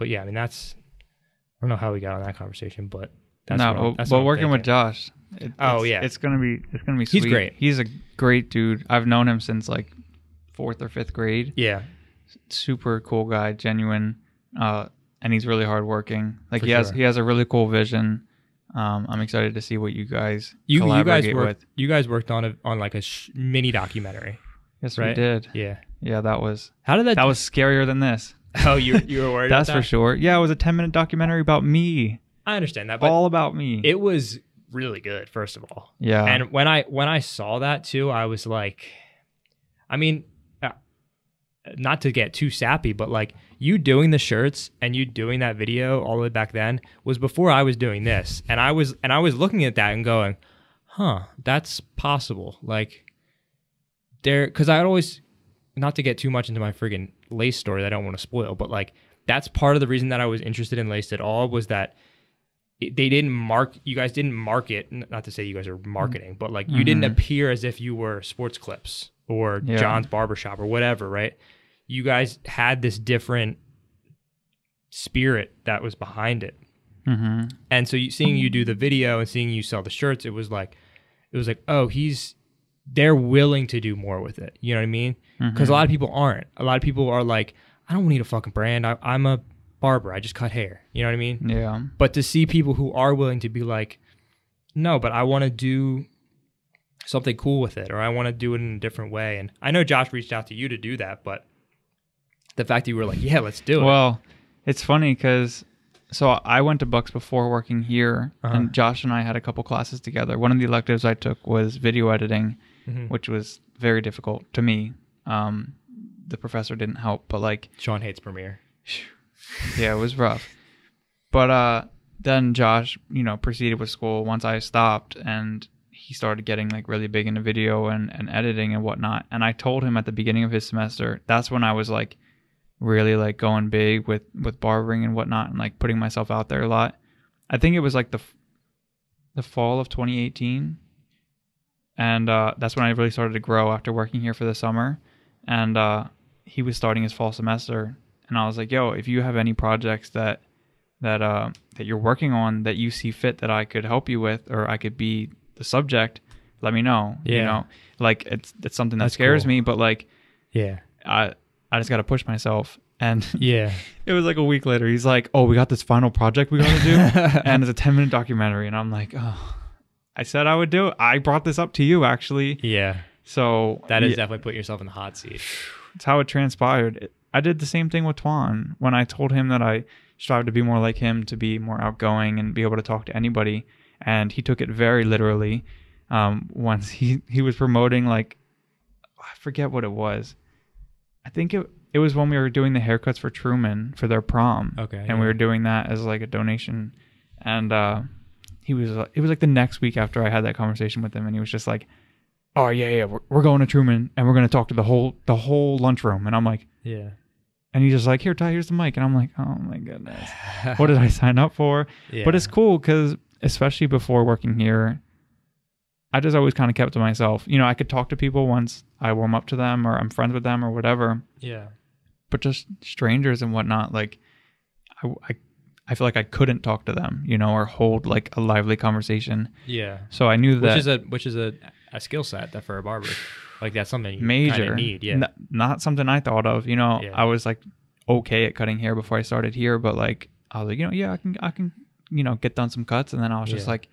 but yeah, I mean that's I don't know how we got on that conversation, but that's no, what I'm- well, that's but what working with. Josh. It, Oh, it's- yeah. it's gonna be it's gonna be. Sweet. He's great. He's a great dude. I've known him since like fourth or fifth grade. Yeah. Super cool guy, genuine, uh, and he's really hardworking. Like For he has sure. he has a really cool vision. Um, I'm excited to see what you guys You you guys worked with. you guys worked on a on like a sh- mini documentary. Yes, we did. Yeah. Yeah, that was How did that? that was scarier than this. *laughs* oh, you you were worried. That's about for sure. Yeah, it was a 10 minute documentary about me, I understand that, but all about me. it was really good. First of all, yeah, and when I when I saw that too, I was like, I mean, uh, not to get too sappy, but like you doing the shirts and you doing that video all the way back then was before I was doing this, and I was and I was looking at that and going, huh, that's possible. Like there, because I'd always, not to get too much into my friggin' lace story that I don't want to spoil, but like that's part of the reason that I was interested in lace at all was that it, they didn't mark, you guys didn't market, not to say you guys are marketing, but like you didn't Mhm. appear as if you were sports clips or Yeah. John's barbershop or whatever, right? You guys had this different spirit that was behind it. Mm-hmm. And so you, seeing you do the video and seeing you sell the shirts, it was like, it was like, oh, he's, they're willing to do more with it. You know what I mean? Because a lot of people aren't. A lot of people are like, I don't need a fucking brand. I, I'm a barber. I just cut hair. You know what I mean? Yeah. But to see people who are willing to be like, no, but I want to do something cool with it, or I want to do it in a different way. And I know Josh reached out to you to do that, but the fact that you were like, yeah, let's do it. Well, it's funny because so I went to Bucks before working here, Uh-huh. and Josh and I had a couple classes together. One of the electives I took was video editing, Mhm. which was very difficult to me. Um, the professor didn't help, but like, Sean hates Premiere. *laughs* yeah, it was rough. But uh, then Josh, you know, proceeded with school once I stopped, and he started getting like really big into video and, and editing and whatnot. And I told him at the beginning of his semester, that's when I was like really like going big with with barbering and whatnot, and like putting myself out there a lot. I think it was like the f- the fall of 2018, and uh, that's when I really started to grow after working here for the summer. And uh, he was starting his fall semester, and I was like, "Yo, if you have any projects that that uh, that you're working on that you see fit that I could help you with, or I could be the subject, let me know." Yeah. You know, like it's it's something that That's scares cool. me, but like Yeah. I I just got to push myself. And *laughs* Yeah. it was like a week later. He's like, "Oh, we got this final project we got to do, *laughs* and it's a ten minute documentary." And I'm like, "Oh." I said I would do it. I brought this up to you actually. yeah. So That is yeah, definitely putting yourself in the hot seat. it's how it transpired. I did the same thing with Twan when I told him that I strive to be more like him, to be more outgoing and be able to talk to anybody, and he took it very literally. Um, once he *laughs* he was promoting like I forget what it was. I think it it was when we were doing the haircuts for Truman for their prom. Okay, and yeah. we were doing that as like a donation, and uh, he was uh, it was like the next week after I had that conversation with him, and he was just like, "Oh yeah, yeah, we're, we're going to Truman, and we're gonna talk to the whole the whole lunchroom," and I'm like. Yeah. And he's just like, here, Ty, here's the mic. And I'm like, oh my goodness, *laughs* what did I sign up for? Yeah. But it's cool because, especially before working here, I just always kind of kept to myself. You know, I could talk to people once I warm up to them or I'm friends with them or whatever, Yeah. but just strangers and whatnot, like, I, I, I feel like I couldn't talk to them, you know, or hold like a lively conversation. Yeah. So I knew that Which is a which is a, a skill set that for a barber. Like that's something you major need. Yeah. N- not something I thought of. You know, Yeah. I was like okay at cutting hair before I started here, but like I was like, you know, yeah, I can, I can, you know, get done some cuts, and then I was just Yeah. like,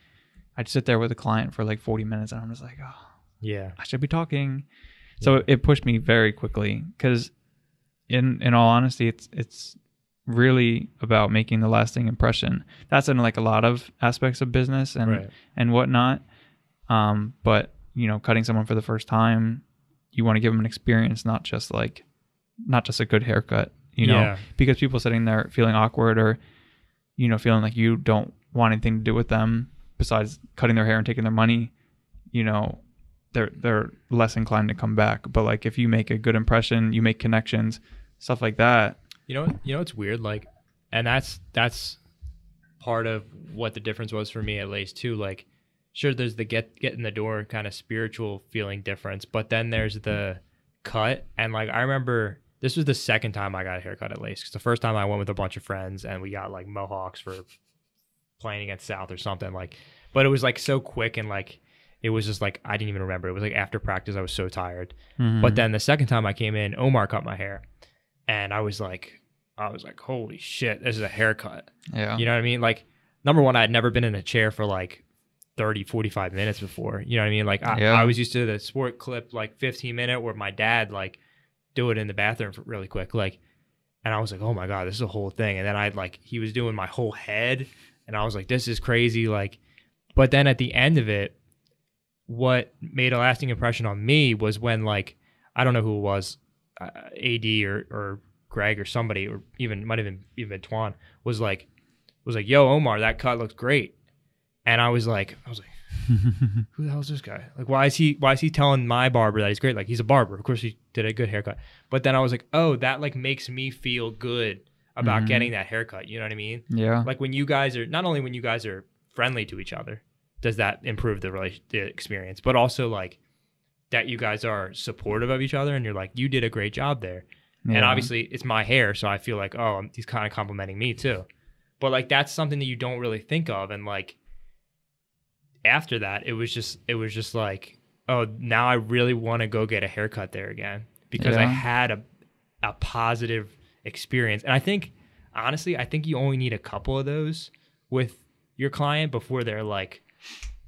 I'd sit there with a client for like 40 minutes, and I'm just like, oh, yeah. I should be talking. So Yeah. it pushed me very quickly because, in in all honesty, it's it's really about making the lasting impression. That's in like a lot of aspects of business and Right. and whatnot. Um, but you know, cutting someone for the first time, you want to give them an experience, not just like, not just a good haircut. You know, Yeah. because people sitting there feeling awkward or, you know, feeling like you don't want anything to do with them besides cutting their hair and taking their money. You know, they're they're less inclined to come back. But like if you make a good impression, you make connections, stuff like that. You know, you know, it's weird. Like, and that's that's part of what the difference was for me at least too. Like, sure, there's the get get in the door kind of spiritual feeling difference, but then there's the cut. And like, I remember this was the second time I got a haircut at least. because the first time I went with a bunch of friends and we got like mohawks for playing against South or something. Like, but it was like so quick and like. It was just like I didn't even remember. It was like after practice, I was so tired. Mm-hmm. But then the second time I came in, Omar cut my hair, and I was like, I was like, holy shit, this is a haircut. yeah, You know what I mean? Like, number one, I had never been in a chair for like 30, 45 minutes before. You know what I mean? Like, I, Yeah. I was used to the sport clip like 15 minute where my dad like do it in the bathroom for really quick. Like, and I was like, oh my God, this is a whole thing. And then I'd like, he was doing my whole head, and I was like, this is crazy. Like, but then at the end of it, what made a lasting impression on me was when like I don't know who it was, uh, AD or or Greg or somebody or even might have been even been Twan was like was like yo Omar that cut looks great, and I was like I was like *laughs* who the hell is this guy? Like, why is he why is he telling my barber that he's great? Like, he's a barber. Of course, he did a good haircut. But then I was like, oh, that like makes me feel good about Mhm. getting that haircut. You know what I mean? yeah. Like when you guys are not only when you guys are friendly to each other, does that improve the relation the experience, but also like that you guys are supportive of each other and you're like, you did a great job there. And obviously, it's my hair, so I feel like, oh, um, he's kind of complimenting me too. But like, that's something that you don't really think of. And like, after that, it was just, it was just like, oh, now I really want to go get a haircut there again because I had a, a positive experience. And I think, honestly, I think you only need a couple of those with your client before they're like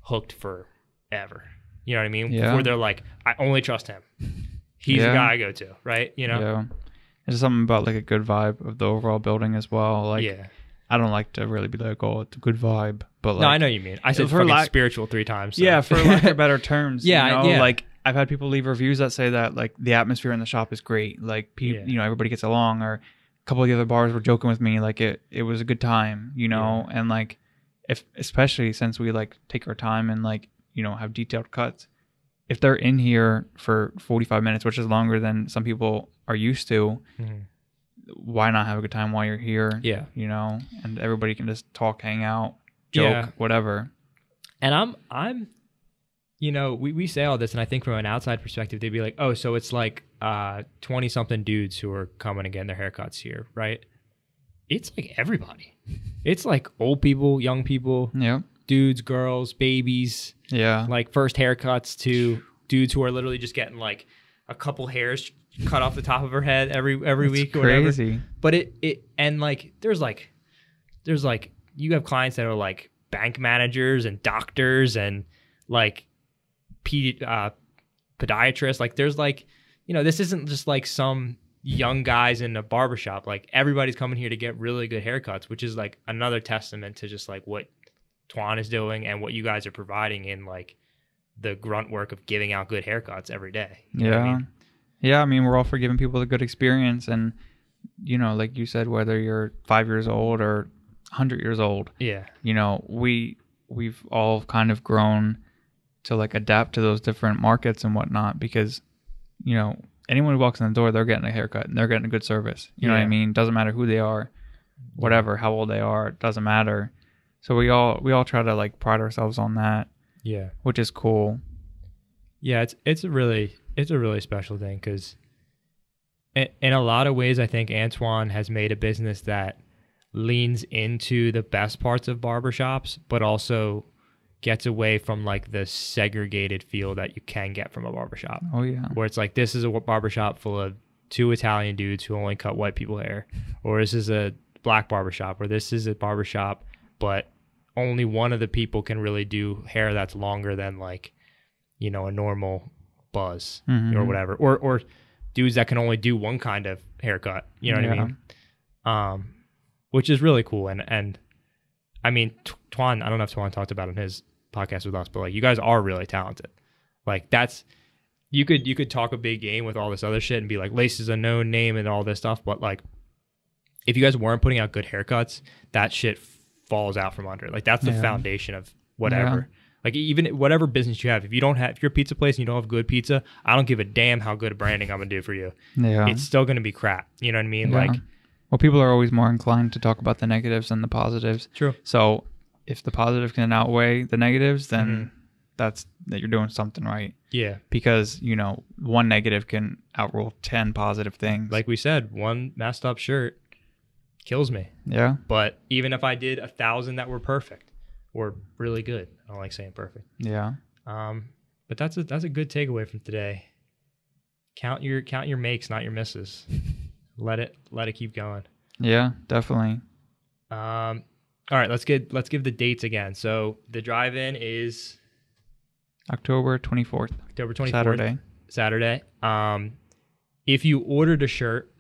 hooked forever. You know what I mean? Yeah. Before they're like, I only trust him. He's Yeah. the guy I go to, right? You know? Yeah. There's something about like a good vibe of the overall building as well. Like yeah. I don't like to really be like, oh, it's a good vibe, but like no, I know what you mean. I said for lack- spiritual three times. so. Yeah, for *laughs* lack of better terms. Yeah, you know? yeah. Like I've had people leave reviews that say that like the atmosphere in the shop is great. Like people, Yeah. you know, everybody gets along. Or a couple of the other bars were joking with me like it it was a good time, you know, and like if especially since we like take our time and like you know have detailed cuts. If they're in here for 45 minutes, which is longer than some people are used to, Mhm. why not have a good time while you're here? Yeah. You know, and everybody can just talk, hang out, joke, Yeah. whatever. And I'm I'm you know, we, we say all this and I think from an outside perspective they'd be like, Oh, so it's like uh twenty something dudes who are coming and getting their haircuts here, right? It's like everybody. It's like old people, young people, Yep. dudes, girls, babies, Yeah. like first haircuts to dudes who are literally just getting like a couple hairs cut off the top of her head every every It's week or whatever. crazy. but it it and like there's like there's like you have clients that are like bank managers and doctors and like pedi- uh, podiatrists like there's like you know this isn't just like some young guys in a barbershop like everybody's coming here to get really good haircuts which is like another testament to just like what Twan is doing and what you guys are providing in like the grunt work of giving out good haircuts every day You know Yeah. what I mean? Yeah, I mean, we're all for giving people a good experience. And, you know, like you said, whether you're five years old or 100 years old, yeah you know, we, we've all kind of grown to like adapt to those different markets and whatnot because, you know, anyone who walks in the door, they're getting a haircut and they're getting a good service. You know what I mean? Doesn't matter who they are, whatever, how old they are, it doesn't matter. So we all, we all try to like pride ourselves on that, yeah which is cool. Yeah, it's it's really it's a really special thing because in, in a lot of ways, I think Antoine has made a business that leans into the best parts of barbershops, but also gets away from like the segregated feel that you can get from a barbershop, Oh, yeah. where it's like this is a barbershop full of two Italian dudes who only cut white people hair, or this is a black barbershop, or this is a barbershop, but only one of the people can really do hair that's longer than like you know a normal buzz or Mhm. whatever or or dudes that can only do one kind of haircut you know what i mean? Um which is really cool and and i mean twan i don't know if twan talked about in his podcast with us but like you guys are really talented. Like that's you could you could talk a big game with all this other shit and be like lace is a known name and all this stuff but like if you guys weren't putting out good haircuts that shit falls out from under. Like that's the Yeah. foundation of whatever like even whatever business you have if you don't have if you're a pizza place and you don't have good pizza i don't give a damn how good branding i'm gonna do for you Yeah. it's still gonna be crap you know what i mean Yeah. like Well, people are always more inclined to talk about the negatives than the positives. true So if the positive can outweigh the negatives, then Mhm. that's that you're doing something right. yeah Because you know one negative can outrule ten positive things. like we said one messed up shirt kills me yeah, but even if i did a thousand that were perfect or really good i don't like saying perfect yeah, um but that's a that's a good takeaway from today count your count your makes not your misses *laughs* let it let it keep going yeah, definitely. Um, all right, let's get let's give the dates again. So the drive-in is October twenty fourth, October twenty fourth, Saturday. Saturday. Um, if you ordered a shirt,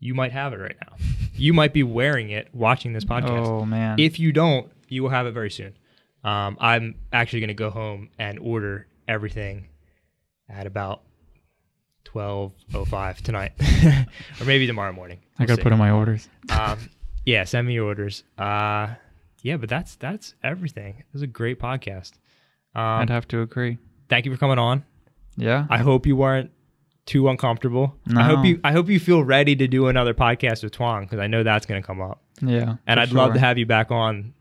you might have it right now. you might be wearing it watching this podcast. Oh man, If you don't, you will have it very soon. Um, I'm actually going to go home and order everything at about twelve oh five tonight, *laughs* or maybe tomorrow morning. I We'll gotta put in my orders. um, yeah, send me your orders. Uh, yeah, but that's that's everything. It was a great podcast. Um, I'd have to agree. thank you for coming on. Yeah. I hope you weren't too uncomfortable. I hope you I hope you feel ready to do another podcast with Twan because I know that's going to come up. yeah. And I'd love to have you back on,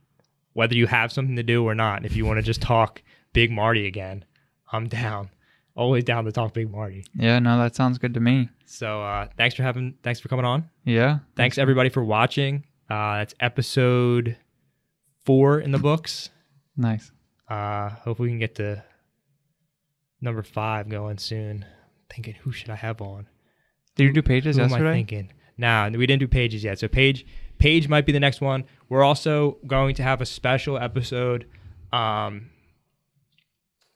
whether you have something to do or not. If you want to just talk Big Marty again, I'm down. Always down to talk Big Marty. Yeah, no, that sounds good to me. So uh, thanks for having, thanks for coming on. Yeah. Thanks everybody for watching. Uh, that's episode four in the books. Nice. Uh, hope we can get to number five going soon. Thinking who should I have on? Did you do Paige's Who am I thinking? Nah, we didn't do Paige's yet. So Paige Paige might be the next one. We're also going to have a special episode um,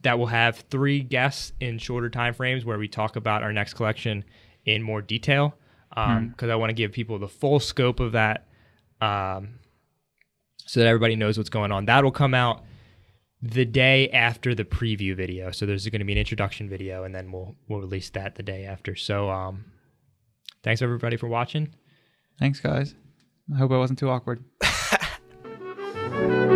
that will have three guests in shorter time frames where we talk about our next collection in more detail. Because I want to give people the full scope of that, um, so that everybody knows what's going on. That'll come out the day after the preview video. So there's going to be an introduction video, and then we'll we'll release that the day after. So um, thanks everybody for watching. Thanks, guys. I hope I wasn't too awkward. *laughs*